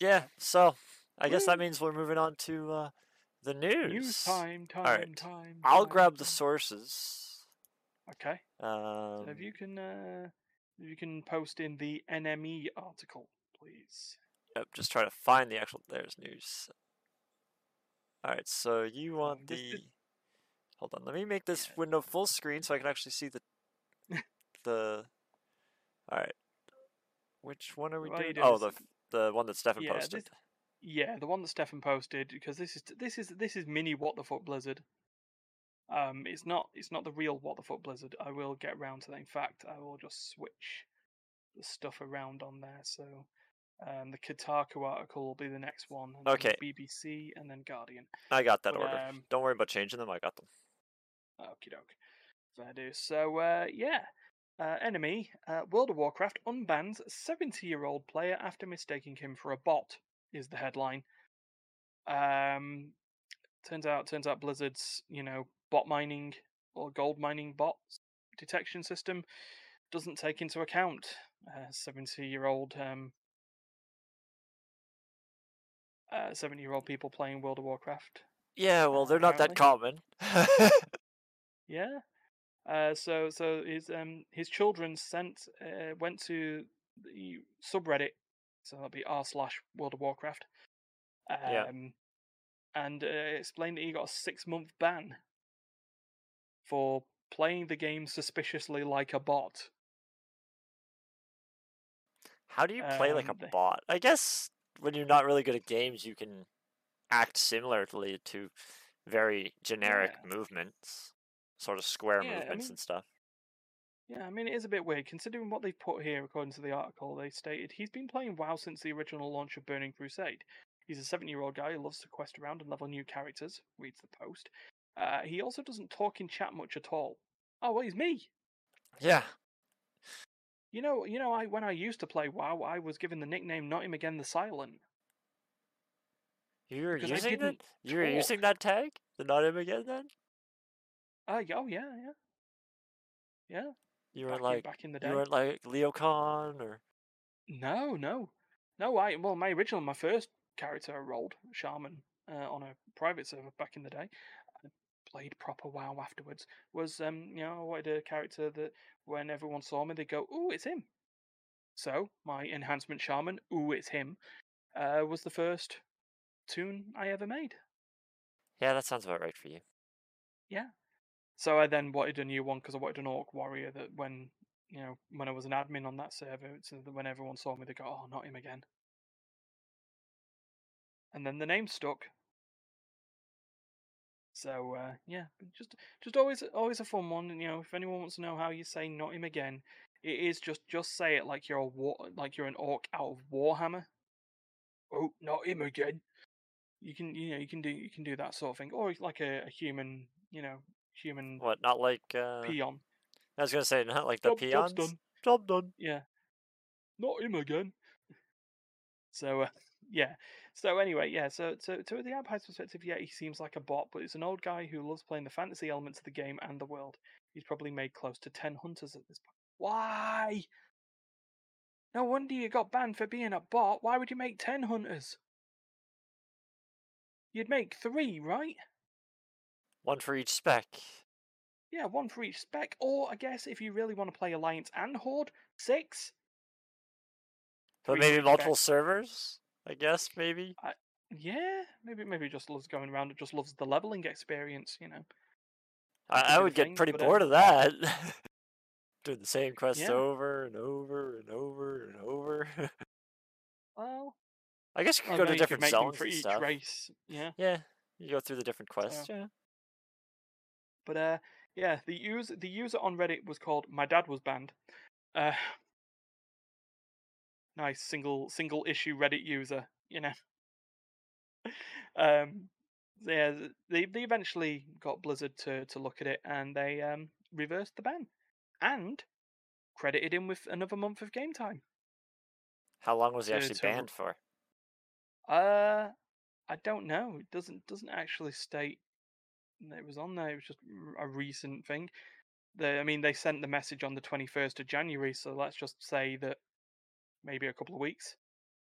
S1: Yeah, so I guess that means we're moving on to uh, the news.
S2: News time, time,
S1: Alright,
S2: time.
S1: I'll
S2: time,
S1: grab the sources.
S2: Okay.
S1: Um,
S2: So if you can, uh, if you can post in the NME article, please.
S1: yep, just try to find the actual. There's news. All right, so you
S2: Um,
S1: want the? Hold on, let me make this window full screen so I can actually see the <laughs> the. All right, Which one are we
S2: What are you
S1: doing?
S2: doing?
S1: Oh, the the one that Stefan
S2: Yeah,
S1: posted.
S2: this- Yeah, the one that Stefan posted because this is this is this is mini what the fuck Blizzard. Um, it's not it's not the real what the fuck Blizzard. I will get around to that. In fact, I will just switch the stuff around on there. So, um, the Kotaku article will be the next one.
S1: Okay.
S2: BBC and then Guardian.
S1: I got that
S2: But,
S1: order.
S2: um,
S1: Don't worry about changing them. I got them.
S2: Okie doke. Fair do. So, uh, yeah. Uh, enemy, uh, World of Warcraft unbans 70 year old player after mistaking him for a bot, is the headline. Um, turns out, turns out Blizzard's, you know, bot mining or gold mining bots detection system doesn't take into account 70 year old um, uh, 70 year old people playing World of Warcraft.
S1: Yeah, well, they're not that common.
S2: Yeah. Uh, so so his um his children sent uh, went to the subreddit, so that'll be r slash World of Warcraft. Um,
S1: Yeah.
S2: And uh, explained that he got a six month ban for playing the game suspiciously like a bot.
S1: How do you play like a
S2: Um,
S1: bot? I guess when you're not really good at games, you can act similarly to very generic
S2: Yeah.
S1: movements, sort of square
S2: Yeah, I
S1: movements
S2: mean-
S1: and stuff.
S2: Yeah, I mean, it is a bit weird considering what they've put here, according to the article. They stated he's been playing WoW since the original launch of Burning Crusade. He's a 7 year old guy who loves to quest around and level new characters, reads the post. Uh, he also doesn't talk in chat much at all. Oh, well, he's me!
S1: Yeah.
S2: You know, you know, I when I used to play WoW, I was given the nickname Not Him Again the Silent.
S1: You were
S2: Because
S1: using that? You were using that tag? The not him again then?
S2: Uh, oh, yeah, yeah. Yeah,
S1: You weren't
S2: in,
S1: like
S2: back in the day.
S1: you weren't like Leo Khan or
S2: No, no, no. I well, my original, my first character I rolled shaman uh, on a private server back in the day. I played proper WoW afterwards. Was um, you know, I wanted a character that when everyone saw me, they'd go, "Ooh, it's him." So my enhancement shaman, "Ooh, it's him," uh, was the first toon I ever made.
S1: Yeah, that sounds about right for you.
S2: So I then wanted a new one because I wanted an orc warrior that when you know when I was an admin on that server, so that when everyone saw me, they go, "Oh, not him again." And then the name stuck. So uh, yeah, just just always always a fun one. And you know, if anyone wants to know how you say "not him again," it is just just say it like you're a war like you're an orc out of Warhammer. Oh, not him again. You can you know you can do you can do that sort of thing, or like a, a human you know human
S1: What? Not like uh,
S2: peon.
S1: I was gonna say not like the
S2: Job-
S1: peons.
S2: job's done.
S1: Job done.
S2: Yeah. Not him again. So uh, yeah. So anyway, yeah. So so to the outside's perspective, yeah, he seems like a bot, but it's an old guy who loves playing the fantasy elements of the game and the world. He's probably made close to ten hunters at this point. Why? No wonder you got banned for being a bot. Why would you make ten hunters? You'd make three, right?
S1: One for each spec.
S2: Yeah, one for each spec. Or I guess if you really want to play Alliance and Horde, six.
S1: But
S2: Three
S1: maybe multiple
S2: spec.
S1: servers. I guess maybe.
S2: Yeah, maybe maybe just loves going around. It just loves the leveling experience, you know.
S1: I, I would
S2: the
S1: get pretty
S2: but, uh,
S1: bored of that. <laughs> Doing the same quests
S2: Yeah.
S1: over and over and over and over. <laughs>
S2: Well,
S1: I guess you could go to different zones
S2: for
S1: and
S2: each
S1: stuff.
S2: race. Yeah,
S1: Yeah, you go through the different quests. Yeah.
S2: But uh, yeah, the user the user on Reddit was called "My Dad Was Banned." Uh, nice single single issue Reddit user, you know. <laughs> um, yeah, they they eventually got Blizzard to to look at it and they um reversed the ban and credited him with another month of game time.
S1: How long was he actually banned for?
S2: Uh, I don't know. It doesn't doesn't actually state it was on there. It was just a recent thing. The I mean, they sent the message on the twenty first of January, so let's just say that maybe a couple of weeks.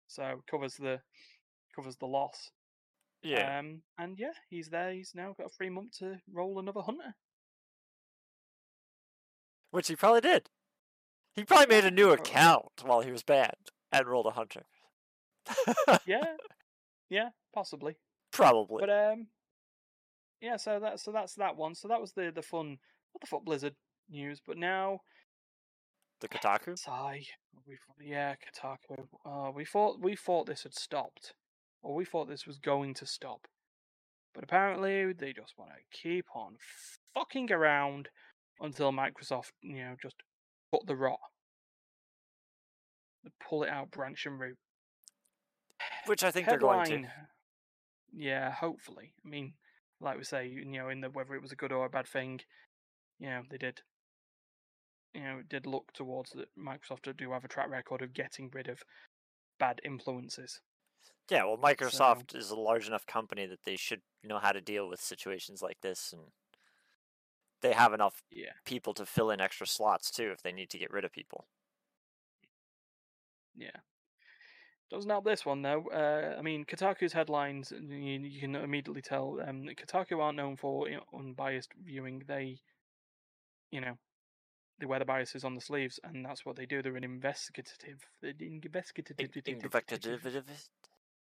S2: So covers the covers the loss.
S1: Yeah.
S2: Um, and yeah, he's there. He's now got a free month to roll another hunter.
S1: Which he probably did. He probably made a new account while he was banned and rolled a hunter.
S2: Yeah, yeah, possibly. <laughs>
S1: probably.
S2: But um, yeah. So that's so that's that one. So that was the the fun. What the fuck, Blizzard news? But now
S1: The Kotaku.
S2: Sigh. We yeah, Kotaku. Uh, we thought we thought this had stopped, or we thought this was going to stop, but apparently they just want to keep on fucking around until Microsoft, you know, just put the rot, pull it out branch and root.
S1: Which I think they're going to.
S2: Yeah, hopefully. I mean, like we say, you know, in the whether it was a good or a bad thing, you know, they did. You know, did look towards that Microsoft do have a track record of getting rid of bad influences.
S1: Yeah, well, Microsoft is a large enough company that they should know how to deal with situations like this, and they have enough
S2: Yeah.
S1: people to fill in extra slots too if they need to get rid of people.
S2: Yeah. Doesn't help this one though. Uh, I mean, Kotaku's headlines, you, you can immediately tell um, Kotaku aren't known for you know, unbiased viewing. They, you know, they wear the biases on the sleeves, and that's what they do. They're an investigative, they're investigative,
S1: Investigative.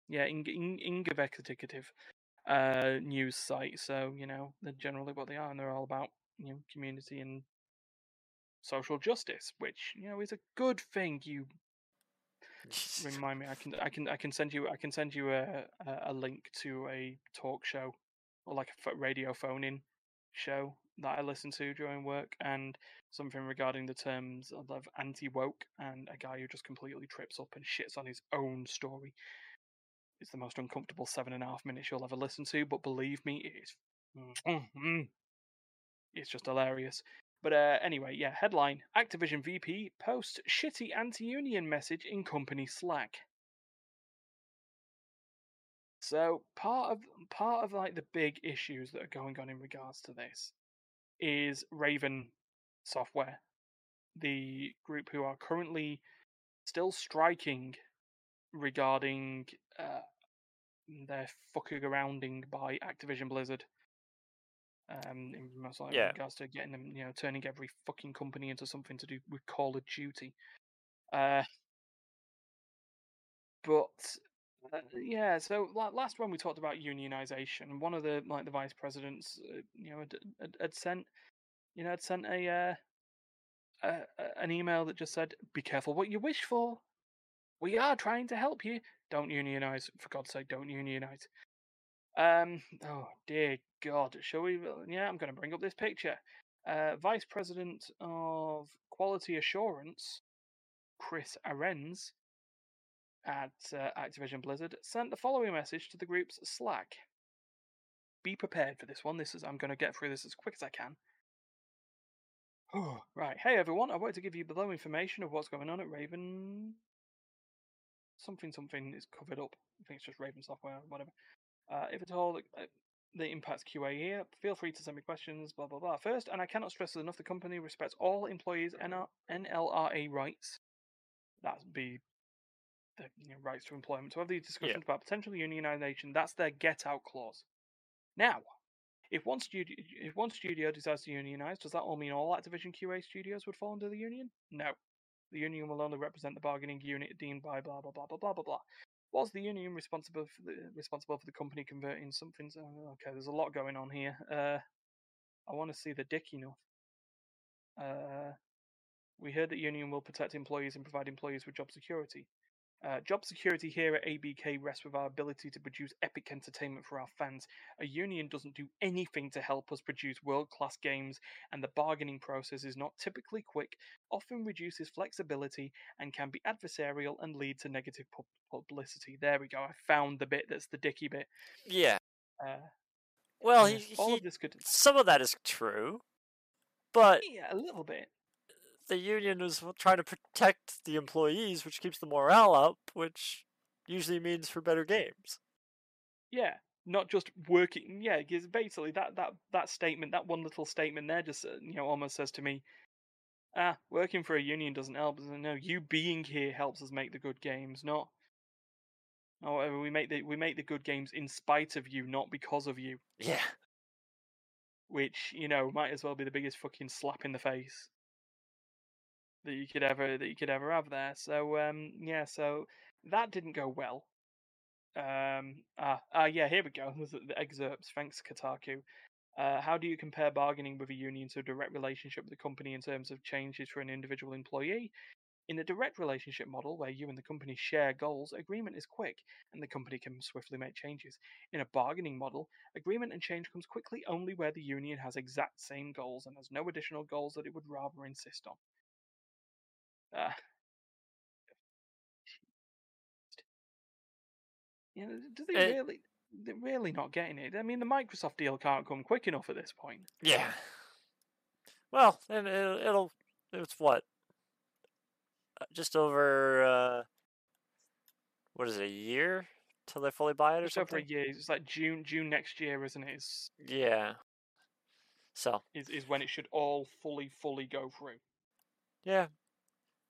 S2: yeah, in, in, investigative uh, news site. So you know, they're generally what they are, and they're all about you know community and social justice, which you know is a good thing. You remind me i can i can i can send you i can send you a a- link to a talk show or like a radio phone in show that i listen to during work and something regarding the terms of of anti-woke and a guy who just completely trips up and shits on his own story. It's the most uncomfortable seven and a half minutes you'll ever listen to but believe me it is mm, it's just hilarious but uh, anyway, yeah, headline Activision VP posts shitty anti union message in company Slack. So part of part of like the big issues that are going on in regards to this is Raven Software, the group who are currently still striking regarding uh, their fucking arounding by Activision Blizzard um, in most likely
S1: Yeah.
S2: regards to getting them, you know, turning every fucking company into something to do with Call of Duty. Uh, but uh, yeah, so like last one we talked about unionization, one of the like the vice presidents, uh, you know, had, had, had sent, you know, had sent a, uh, a a- an email that just said, "Be careful what you wish for. We are trying to help you. Don't unionize, for God's sake. Don't unionize." Um. Oh dear God. Shall we? uh, Yeah, I'm going to bring up this picture. Uh, Vice President of Quality Assurance, Chris Arends, at uh, Activision Blizzard, sent the following message to the group's Slack. Be prepared for this one. This is I'm going to get through this as quick as I can. <sighs> right. Hey everyone. I wanted to give you below information of what's going on at Raven. Something something is covered up. I think it's just Raven Software, whatever. Uh, if at all that impacts QA here, feel free to send me questions, blah, blah, blah. First, and I cannot stress enough, the company respects all employees' NR- NLRA rights. That'd be the you know, rights to employment. To have these discussions about potential unionization, that's their get out clause. Now, if one studio if one studio decides to unionize, does that all mean all Activision QA studios would fall under the union? No. The union will only represent the bargaining unit deemed by blah blah blah blah blah blah blah. Was the union responsible for the responsible for the company converting something? Okay, there's a lot going on here. Uh, I want to see the dick enough. Uh, we heard that union will protect employees and provide employees with job security. Uh, job security here at ABK rests with our ability to produce epic entertainment for our fans. A union doesn't do anything to help us produce world class games, and the bargaining process is not typically quick, often reduces flexibility, and can be adversarial and lead to negative pub- publicity. There we go. I found the bit that's the dicky bit.
S1: Yeah.
S2: Uh,
S1: Well, he,
S2: all
S1: he
S2: of this could.
S1: some of that is true, but
S2: Yeah, a little bit.
S1: The union is trying to protect the employees, which keeps the morale up, which usually means for better games.
S2: Yeah, not just working. Yeah, because basically that that that statement, that one little statement there, just uh, you know, almost says to me, ah, working for a union doesn't help. No, you being here helps us make the good games, not. However, we make the we make the good games in spite of you, not because of you.
S1: Yeah.
S2: Which you know might as well be the biggest fucking slap in the face that you could ever that you could ever have there. So um, yeah, so that didn't go well. Um, ah, ah, yeah, here we go. <laughs> The excerpts. Thanks, Kotaku. Uh, how do you compare bargaining with a union to a direct relationship with the company in terms of changes for an individual employee? In a direct relationship model, where you and the company share goals, agreement is quick and the company can swiftly make changes. In a bargaining model, agreement and change comes quickly only where the union has exact same goals and has no additional goals that it would rather insist on. Uh, you know, do they
S1: It-
S2: really? They're really not getting it. I mean, the Microsoft deal can't come quick enough at this point.
S1: Yeah. Well, and it'll, it'll it's what Uh, just over uh, what is it, a year till they fully buy it or
S2: Just over a
S1: something?
S2: year. It's like June, June next year, isn't it? Is,
S1: Yeah. So
S2: is is when it should all fully, fully go through.
S1: yeah,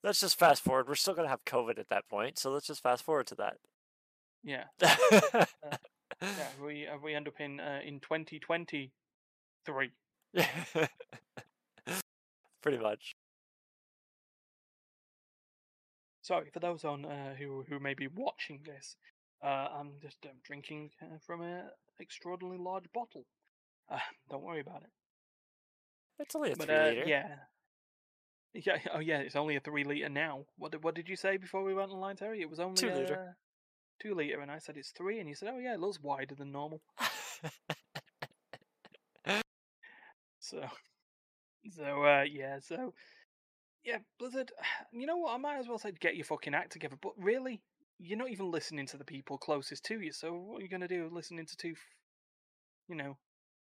S1: let's just fast forward. We're still gonna have COVID at that point, so let's just fast forward to that.
S2: Yeah, <laughs> yeah. We uh, we end up in uh, in twenty twenty three. <laughs>
S1: Pretty much.
S2: Sorry for those on uh, who who may be watching this. Uh, I'm just um, drinking uh, from a extraordinarily large bottle. Uh, don't worry about it.
S1: It's only a
S2: But
S1: three
S2: uh,
S1: liter.
S2: yeah, yeah. Oh yeah, it's only a three liter now. What did, what did you say before we went online, Terry? It was only
S1: Two liter.
S2: uh, two liter, and I said it's three, and you said, oh yeah, it looks wider than normal. <laughs> So, so uh, yeah, so yeah, Blizzard. <sighs> You know what? I might as well say get your fucking act together. But really, you're not even listening to the people closest to you. So what are you gonna do? Listening to two, you know,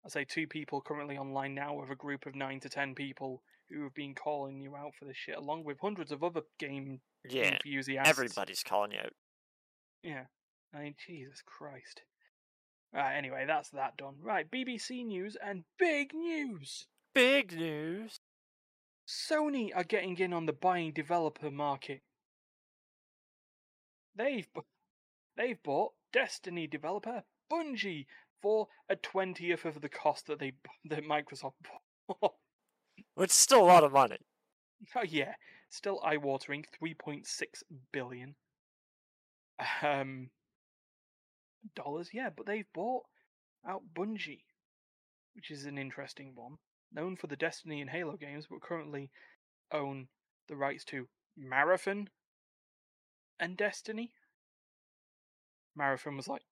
S2: I say two people currently online now with a group of nine to ten people who have been calling you out for this shit, along with hundreds of other game
S1: yeah,
S2: enthusiasts.
S1: everybody's calling you out.
S2: Yeah. I mean, Jesus Christ. Right, anyway, that's that done. Right, BBC News and big news.
S1: Big news.
S2: Sony are getting in on the buying developer market. They've bu- they've bought Destiny developer Bungie for a twentieth of the cost that they <laughs> that Microsoft bought.
S1: Which is still a lot of money.
S2: oh yeah, still eye-watering, three point six billion um dollars. Yeah, but they've bought out Bungie, which is an interesting one. Known for the Destiny and Halo games, but currently own the rights to Marathon and Destiny. Marathon was like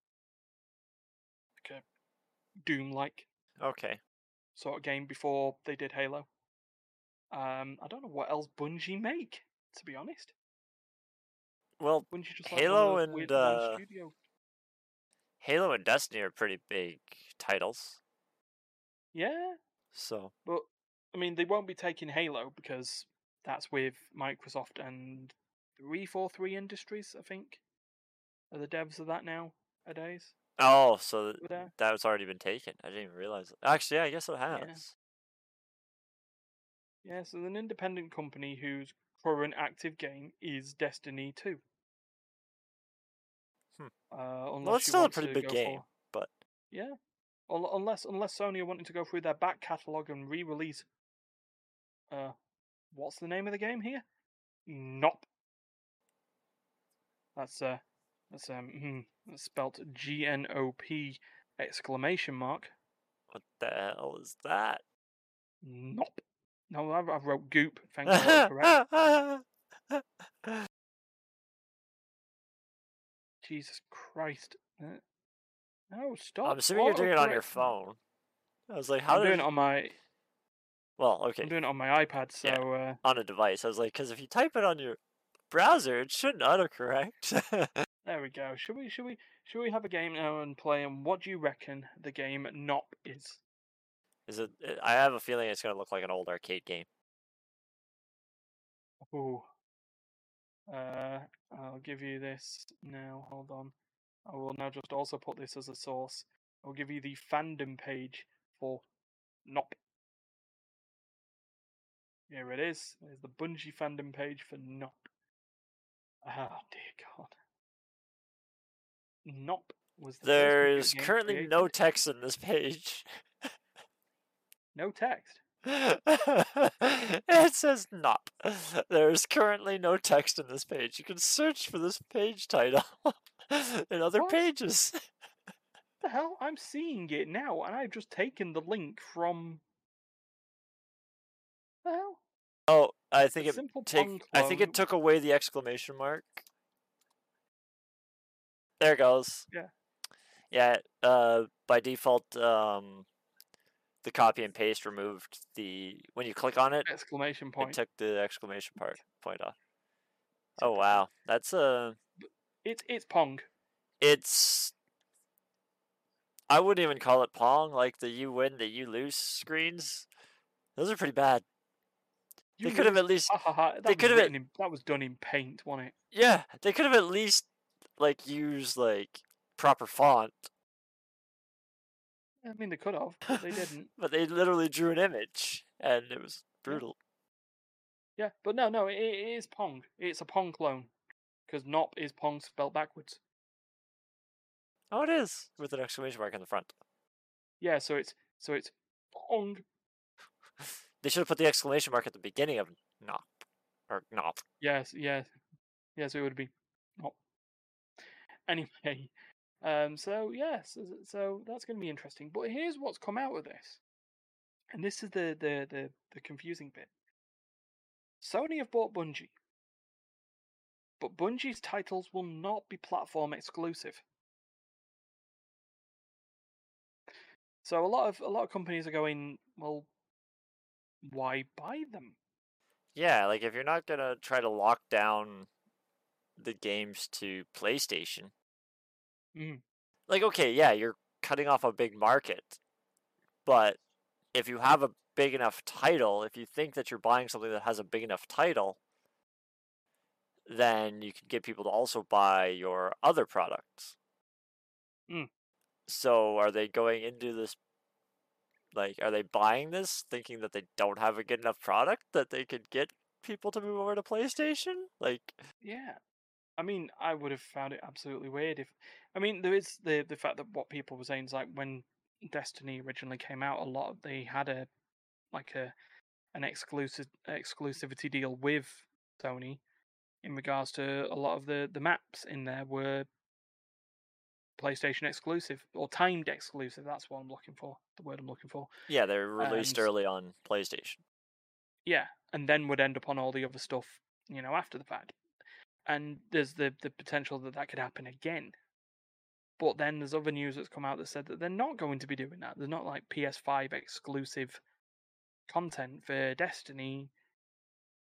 S2: like a Doom-like
S1: Okay.
S2: sort of game before they did Halo. Um, I don't know what else Bungie make, to be honest.
S1: Well,
S2: Bungie just like
S1: Halo and, uh. Halo and Destiny are pretty big titles.
S2: Yeah,
S1: So
S2: but I mean they won't be taking Halo because that's with Microsoft and three four three Industries, I think. Are the devs of that now nowadays?
S1: Oh, so th- that was already been taken. I didn't even realize. It. Actually, yeah, I guess it has.
S2: Yeah, so an independent company whose current active game is Destiny 2.
S1: Hmm.
S2: Uh, unless
S1: it's still a pretty big game,
S2: for-
S1: but-
S2: yeah, unless unless Sony are wanting to go through their back catalog and re-release. Uh, what's the name of the game here? Gnop. That's uh, that's um, mhm, that's spelt G N O P exclamation mark.
S1: What the hell is that?
S2: Gnop. No, I, I wrote goop. Thank you. <laughs> Jesus Christ. No, stop.
S1: I'm assuming you're doing it on your phone. I was like, how
S2: I'm doing it on my
S1: Well, okay,
S2: I'm doing it on my iPad, so
S1: Yeah.
S2: uh,
S1: on a device. I was like, because if you type it on your browser, it shouldn't autocorrect. <laughs>
S2: there we go. Should we should we should we have a game now and play and what do you reckon the game Gnop is?
S1: Is it? it- I have a feeling it's gonna look like an old arcade game.
S2: Ooh. Uh I'll give you this now, hold on. I will now just also put this as a source. I'll give you the fandom page for Gnop. Here it is. There's the Bungie fandom page for Gnop. Oh dear God. Gnop was the first
S1: There
S2: video
S1: currently no text in this page. <laughs>
S2: no text. <laughs>
S1: it says not. There is currently no text in this page. You can search for this page title <laughs> in other
S2: What?
S1: pages. <laughs>
S2: the hell? I'm seeing it now, and I've just taken the link from. The hell?
S1: Oh, I think it take. I think it took away the exclamation mark. There it goes.
S2: Yeah.
S1: Yeah. Uh, by default, um, the copy and paste removed the when you click on it,
S2: Exclamation
S1: it
S2: point.
S1: took the exclamation part point off. Oh wow, that's uh a.
S2: It's it's Pong.
S1: It's. I wouldn't even call it Pong. Like the you win, the you lose screens. Those are pretty bad.
S2: You
S1: they could have at least.
S2: Ha, ha, ha,
S1: they could have-
S2: in- that was done in Paint, wasn't it?
S1: Yeah, they could have at least like used like proper font,
S2: I mean, they could have, but they didn't. <laughs>
S1: but they literally drew an image, and it was brutal.
S2: Yeah, but no, no, it, it is Pong. It's a Pong clone because Gnop is Pong spelled backwards.
S1: Oh, it is with an exclamation mark in the front.
S2: Yeah, so it's so it's Pong. <laughs>
S1: They should have put the exclamation mark at the beginning of Gnop or Gnop.
S2: Yes, yes, yes. It would be Gnop. Anyway, um, so yes, so, so that's going to be interesting. But here's what's come out of this, and this is the the the, the confusing bit. Sony have bought Bungie, but Bungie's titles will not be platform exclusive. So a lot of a lot of companies are going, well, why buy them?
S1: Yeah, like if you're not gonna try to lock down the games to PlayStation,
S2: Mm.
S1: like okay, yeah, you're cutting off a big market, but if you have a big enough title, if you think that you're buying something that has a big enough title, then you can get people to also buy your other products.
S2: Mm.
S1: So are they going into this like are they buying this thinking that they don't have a good enough product that they could get people to move over to PlayStation? Like
S2: Yeah. I mean, I would have found it absolutely weird if. I mean, there is the the fact that what people were saying is like when Destiny originally came out, a lot of they had a like a an exclusive exclusivity deal with Sony in regards to a lot of the the maps in there were PlayStation exclusive or timed exclusive. That's what I'm looking for. The word I'm looking for.
S1: yeah, they're released
S2: And-
S1: early on PlayStation.
S2: Yeah, and then would end up on all the other stuff, you know, after the fact. And there's the the potential that that could happen again. But then there's other news that's come out that said that they're not going to be doing that. There's not like PS5 exclusive content for Destiny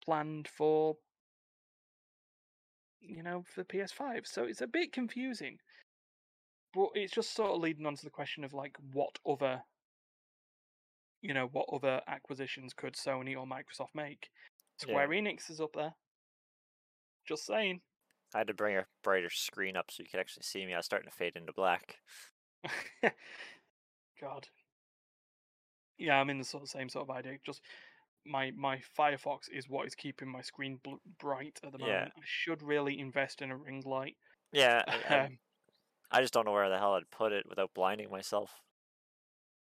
S2: planned for you know, for PS5. So it's a bit confusing. But it's just sort of leading on to the question of like what other you know, what other acquisitions could Sony or Microsoft make? Square Enix is up there. Just saying.
S1: I had to bring a brighter screen up so you could actually see me. I was starting to fade into black. <laughs>
S2: God. Yeah, I'm in the sort of same sort of idea. Just my my Firefox is what is keeping my screen bl- bright at the moment. Yeah. I should really invest in a ring light.
S1: Yeah, I,
S2: Um,
S1: I just don't know where the hell I'd put it without blinding myself.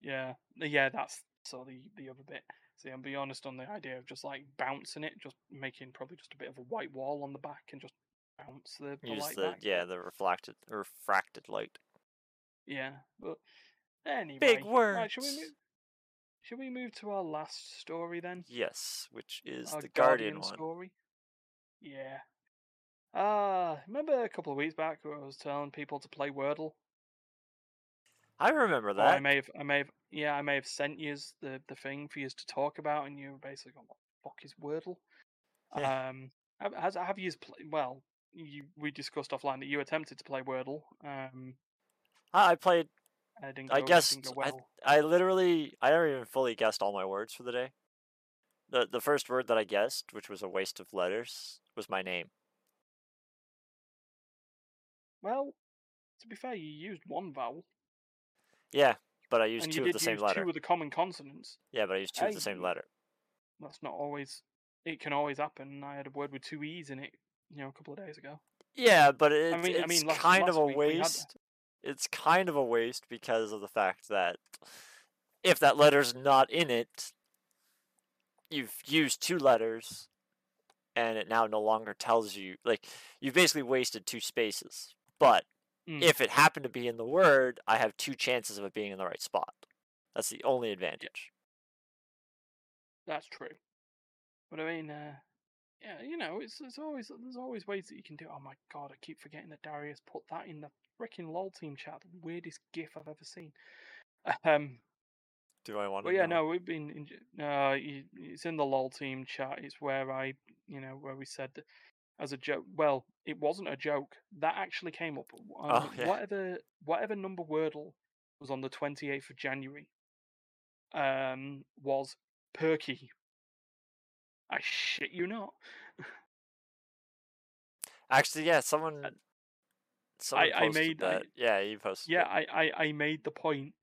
S2: yeah, yeah, that's so the the other bit. See, I'm be honest on the idea of just like bouncing it, just making probably just a bit of a white wall on the back and just bounce the, the
S1: Use
S2: light
S1: the
S2: back.
S1: yeah the reflected refracted light.
S2: Yeah, but anyway,
S1: Big
S2: Right, should we move? Should we move to our last story then?
S1: Yes, which is
S2: our
S1: the Guardian, one.
S2: story. Yeah. Ah, remember a couple of weeks back where I was telling people to play Wordle?
S1: I remember
S2: Or I
S1: that.
S2: may have, I may have, yeah, I may have sent you the the thing for you to talk about, and you were basically going, "What the fuck is Wordle?"
S1: Yeah.
S2: Um, have, has have you play? Well, you we discussed offline that you attempted to play Wordle. Um,
S1: I I played.
S2: it didn't
S1: I
S2: go, it
S1: guessed.
S2: didn't go
S1: I,
S2: well.
S1: I literally. I never even fully guessed all my words for the day. The the first word that I guessed, which was a waste of letters, was my name.
S2: Well, to be fair, you used one vowel,
S1: Yeah, but I used
S2: and
S1: two of the same letter.
S2: two of the common consonants.
S1: Yeah, but I used two of the same letter.
S2: That's not always. It can always happen. I had a word with two e's in it, you know, a couple of days ago.
S1: Yeah, but it's,
S2: mean- I mean, last-
S1: kind of a
S2: week we had
S1: waste. It's kind of a waste because of the fact that if that letter's not in it, you've used two letters, and it now no longer tells you like you've basically wasted two spaces. But
S2: Mm.
S1: If it happened to be in the word, I have two chances of it being in the right spot. That's the only advantage.
S2: That's true. But I mean, uh, yeah, you know, it's it's always there's always ways that you can do. Oh my god, I keep forgetting that Darius put that in the freaking lol team chat. The weirdest GIF I've ever seen. Um,
S1: Do I want Well,
S2: yeah,
S1: know?
S2: no, we've been. In, no, y- it's in the lol team chat. It's where I, you know, where we said that as a joke. Well, it wasn't a joke. That actually came up. Um,
S1: Oh, yeah.
S2: Whatever, whatever number Wordle was on the twenty eighth of January. Um, was Perky. I shit you not. <laughs>
S1: Actually, yeah, someone. Someone
S2: I
S1: posted
S2: made- I-
S1: that. yeah, you posted.
S2: Yeah. I, I, I made the point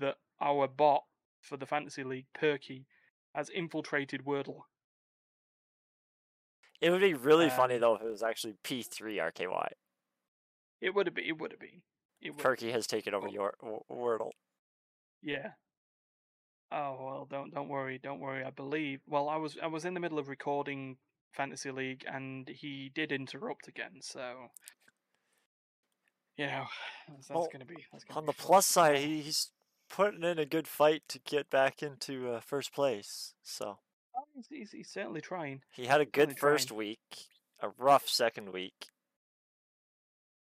S2: that our bot for the fantasy league, Perky, has infiltrated Wordle.
S1: It would be really funny
S2: um,
S1: though if it was actually P three RKY.
S2: It would have been. It would have been. It.
S1: Perky has taken over
S2: Oh.
S1: your W- Wordle.
S2: Yeah. Oh well, don't don't worry, don't worry. I believe. Well, I was I was in the middle of recording fantasy league, and he did interrupt again. So, you know, that's, that's
S1: Well,
S2: gonna be. That's gonna
S1: On
S2: be
S1: the
S2: fun.
S1: plus side, he, he's putting in a good fight to get back into uh, first place. So
S2: he's, he's, he's certainly trying,
S1: he had a good first
S2: trying.
S1: week, a rough second week.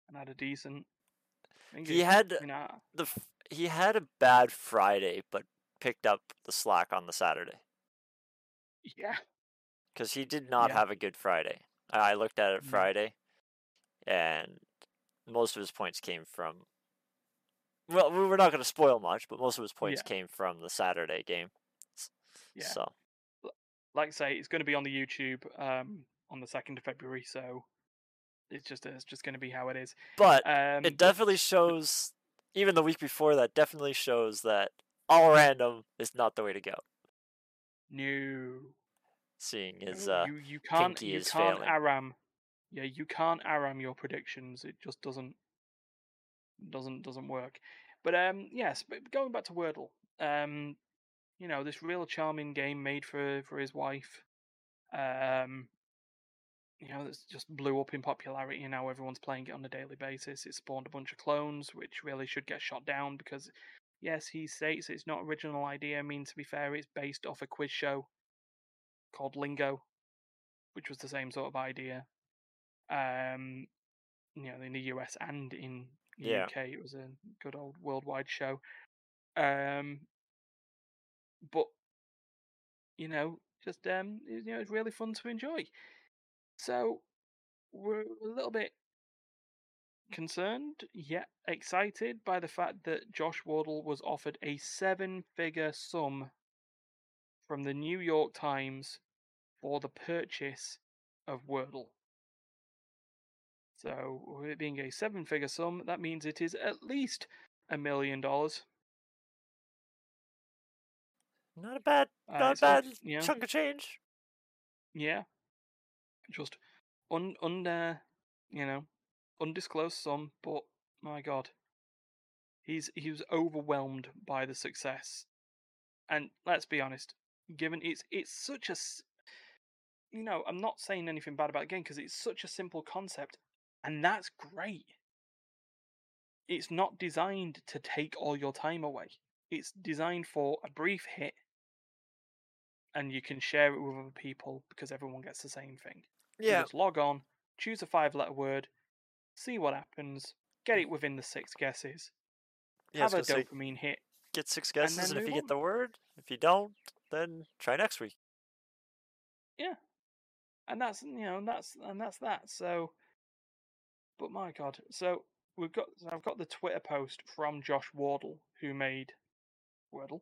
S2: and had a decent.
S1: He
S2: it-
S1: had
S2: You uh, know,
S1: the he had a bad Friday, but picked up the slack on the Saturday
S2: yeah.
S1: because he did not
S2: Yeah.
S1: have a good Friday. I looked at it
S2: No.
S1: Friday, and most of his points came from. Well, we- we're not going to spoil much, but most of his points
S2: Yeah.
S1: came from the Saturday game.
S2: Yeah.
S1: So
S2: like I say, it's going to be on the YouTube um, on the second of February, so it's just it's just going to be how it is.
S1: but
S2: Um,
S1: it definitely shows even the week before that definitely shows that all random is not the way to go
S2: no,
S1: seeing
S2: is
S1: uh
S2: you you can't
S1: pinky
S2: you
S1: is
S2: can't
S1: failing.
S2: ARAM, yeah, you can't ARAM your predictions. It just doesn't doesn't doesn't work. But um, yes, but going back to Wordle, um, you know this real charming game made for for his wife. Um, you know, it's just blew up in popularity, and now everyone's playing it on a daily basis. It spawned a bunch of clones, which really should get shot down because, yes, he states it's not original idea. I mean, to be fair, it's based off a quiz show called Lingo, which was the same sort of idea. Um, you know, in the US and in the
S1: Yeah.
S2: UK, it was a good old worldwide show. Um, but you know, just um, you know, it's really fun to enjoy. So we're a little bit concerned, yet excited by the fact that Josh Wardle was offered a seven-figure sum from the New York Times for the purchase of Wordle. So, with it being a seven-figure sum, that means it is at least a million dollars.
S1: Not a bad
S2: Uh,
S1: not a bad
S2: know,
S1: chunk of change
S2: Yeah. Just un un uh, you know, undisclosed sum, but my god. He's he was overwhelmed by the success. And let's be honest, given it's it's such a, you know, I'm not saying anything bad about the game because it's such a simple concept and that's great. It's not designed to take all your time away. It's designed for a brief hit and you can share it with other people because everyone gets the same thing. You
S1: yeah
S2: just log on, choose a five letter word, see what happens, get mm. it within the six guesses,
S1: yeah
S2: have a dopamine hit.
S1: get six
S2: and
S1: guesses
S2: then
S1: and if you get the word if you don't then try next week Yeah.
S2: And that's you know, and that's and that's that. So but my god. So we've got so I've got the Twitter post from Josh Wardle who made Wordle.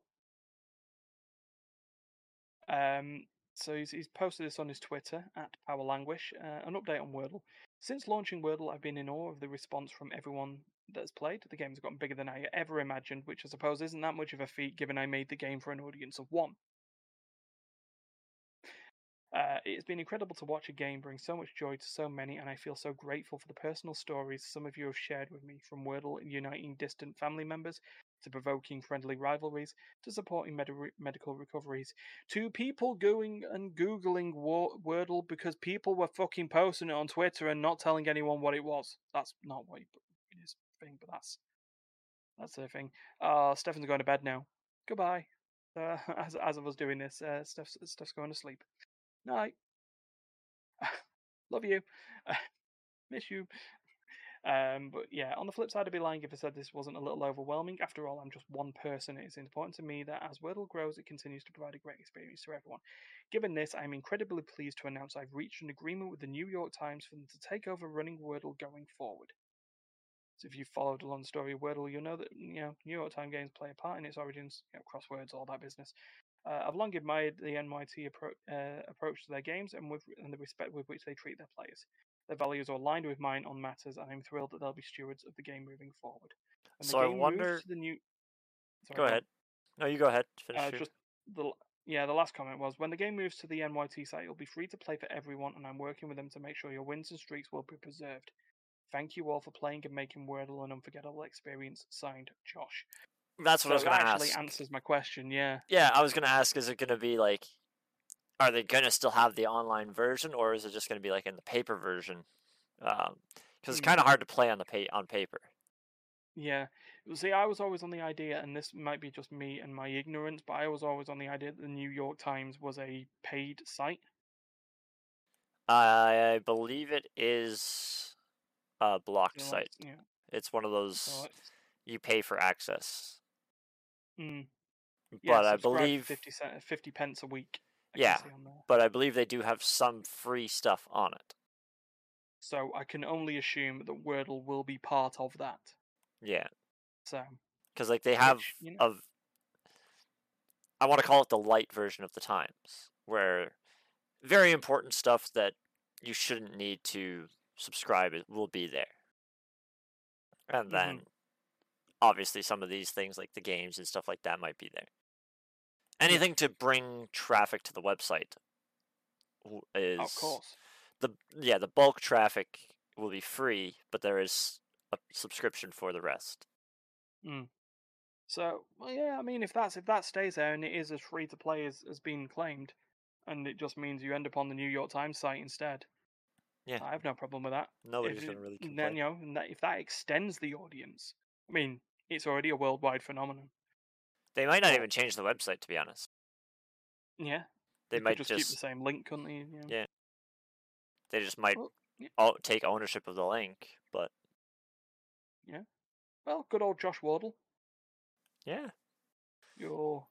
S2: Um so he's, he's posted this on his Twitter at Power Languish. Uh, an update on Wordle. Since launching Wordle, I've been in awe of the response from everyone that's played. The game's gotten bigger than I ever imagined, which I suppose isn't that much of a feat given I made the game for an audience of one. Uh, it has been incredible to watch a game bring so much joy to so many, and I feel so grateful for the personal stories some of you have shared with me, from Wordle uniting distant family members, to provoking friendly rivalries, to supporting medi- medical recoveries, to people going and Googling Wo- Wordle because people were fucking posting it on Twitter and not telling anyone what it was. That's not what it is. thing, but that's that's the thing. Uh, Stefan's going to bed now. Goodbye. Uh, <laughs> as as I was doing this, uh, Steph's Steph's going to sleep. Night. <sighs> Love you. <sighs> Miss you. Um, but yeah, on the flip side, I'd be lying if I said this wasn't a little overwhelming. After all, I'm just one person. It is important to me that as Wordle grows, it continues to provide a great experience to everyone. Given this, I'm incredibly pleased to announce I've reached an agreement with the New York Times for them to take over running Wordle going forward. So if you've followed along the story of Wordle, you'll know that you know New York Times games play a part in its origins, you know, crosswords, all that business. Uh, I've long admired the NYT appro- uh, approach to their games and, with, and the respect with which they treat their players. Their values are aligned with mine on matters, and I'm thrilled that they'll be stewards of the game moving forward. When
S1: So I wonder-
S2: the new. Sorry,
S1: Go ahead. No, you go ahead. Finish
S2: Uh, just the yeah, the last comment was when the game moves to the NYT site, it'll be free to play for everyone, and I'm working with them to make sure your wins and streaks will be preserved. Thank you all for playing and making Wordle an unforgettable experience. Signed, Josh.
S1: That's what I was going to
S2: actually
S1: ask.
S2: answers my question. Yeah.
S1: Yeah, I was going to ask is it going to be like are they going to still have the online version or is it just going to be like in the paper version? Um cuz it's
S2: Hmm.
S1: kind of hard to play on the pa- on paper.
S2: Yeah. See, I was always on the idea, and this might be just me and my ignorance, but I was always on the idea that the New York Times was a paid site.
S1: I believe it is a blocked
S2: know,
S1: site.
S2: Yeah.
S1: It's one of those you pay for access.
S2: mm, yeah,
S1: But I believe
S2: 50, cent, 50 pence a week. I
S1: Yeah.
S2: Can see on there.
S1: but I believe they do have some free stuff on it.
S2: So I can only assume that Wordle will be part of that.
S1: Yeah,
S2: So
S1: cuz like they have
S2: Which, you know-
S1: of I want to call it the light version of the Times where very important stuff that you shouldn't need to subscribe will be there. And
S2: Mhm.
S1: then obviously some of these things like the games and stuff like that might be there. Anything to bring traffic to the website is
S2: of course.
S1: the yeah the bulk traffic will be free, but there is a subscription for the rest. Hmm.
S2: So well, yeah, I mean, if that's if that stays there and it is as free to play as as being claimed, and it just means you end up on the New York Times site instead.
S1: Yeah.
S2: I have no problem with that.
S1: Nobody's gonna really complain.
S2: then you know, that, if that extends the audience, I mean, it's already a worldwide phenomenon.
S1: They might not even change the website to be honest.
S2: Yeah,
S1: They
S2: could
S1: might
S2: just,
S1: just,
S2: keep the same link, couldn't they? Know?
S1: Yeah. they just might
S2: Well, yeah.
S1: take ownership of the link, but Yeah.
S2: Well, good old Josh Wardle.
S1: yeah,
S2: Your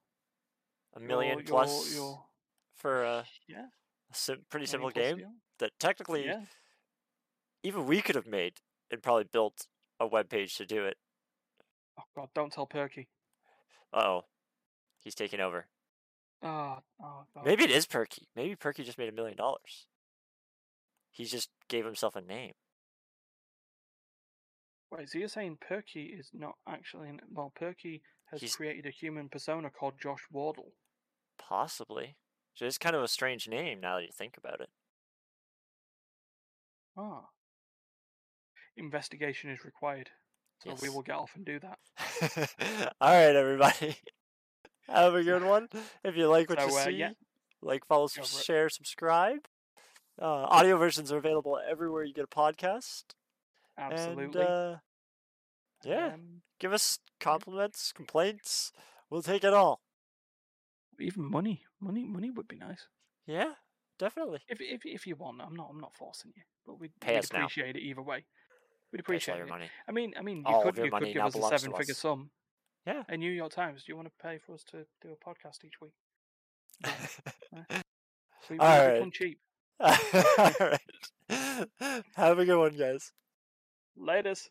S1: a million
S2: your,
S1: plus
S2: Your, your,
S1: for a,
S2: yeah,
S1: a sim- pretty simple game
S2: deal.
S1: that technically
S2: Yeah.
S1: even we could have made and probably built a web page to do it.
S2: Oh God, don't tell Perky.
S1: Uh oh, he's taking over.
S2: Oh, oh God.
S1: Maybe it is Perky. Maybe Perky just made a million dollars. He just gave himself a name.
S2: Wait, so you're saying Perky is not actually well, Perky has
S1: He's-
S2: created a human persona called Josh Wardle.
S1: Possibly. So it's kind of a strange name now that you think about it.
S2: Ah. Investigation is required. So we will get off and do that. <laughs>
S1: All right, everybody. <laughs> Have a good one. If you like what you
S2: uh,
S1: see,
S2: yeah.
S1: like, follow,
S2: Go
S1: share, subscribe. Uh, audio versions are available everywhere you get a podcast.
S2: Absolutely.
S1: And uh, yeah,
S2: Um,
S1: give us compliments, complaints. We'll take it all.
S2: even money, money, money would be nice.
S1: Yeah, definitely.
S2: If if if you want, I'm not I'm not forcing you, but we'd
S1: us now.
S2: appreciate it either way. We'd
S1: Pay us all
S2: appreciate
S1: your
S2: it.
S1: money.
S2: I mean, I mean, you
S1: All of
S2: could
S1: your
S2: you
S1: money
S2: could give
S1: now
S2: us a
S1: belongs to
S2: seven-figure
S1: us.
S2: sum.
S1: Yeah.
S2: A New York Times. Do you want to pay for us to do a podcast each week? We, we <laughs> <laughs>
S1: All right.
S2: come cheap.
S1: all right. <laughs> Have a good one, guys.
S2: Latest.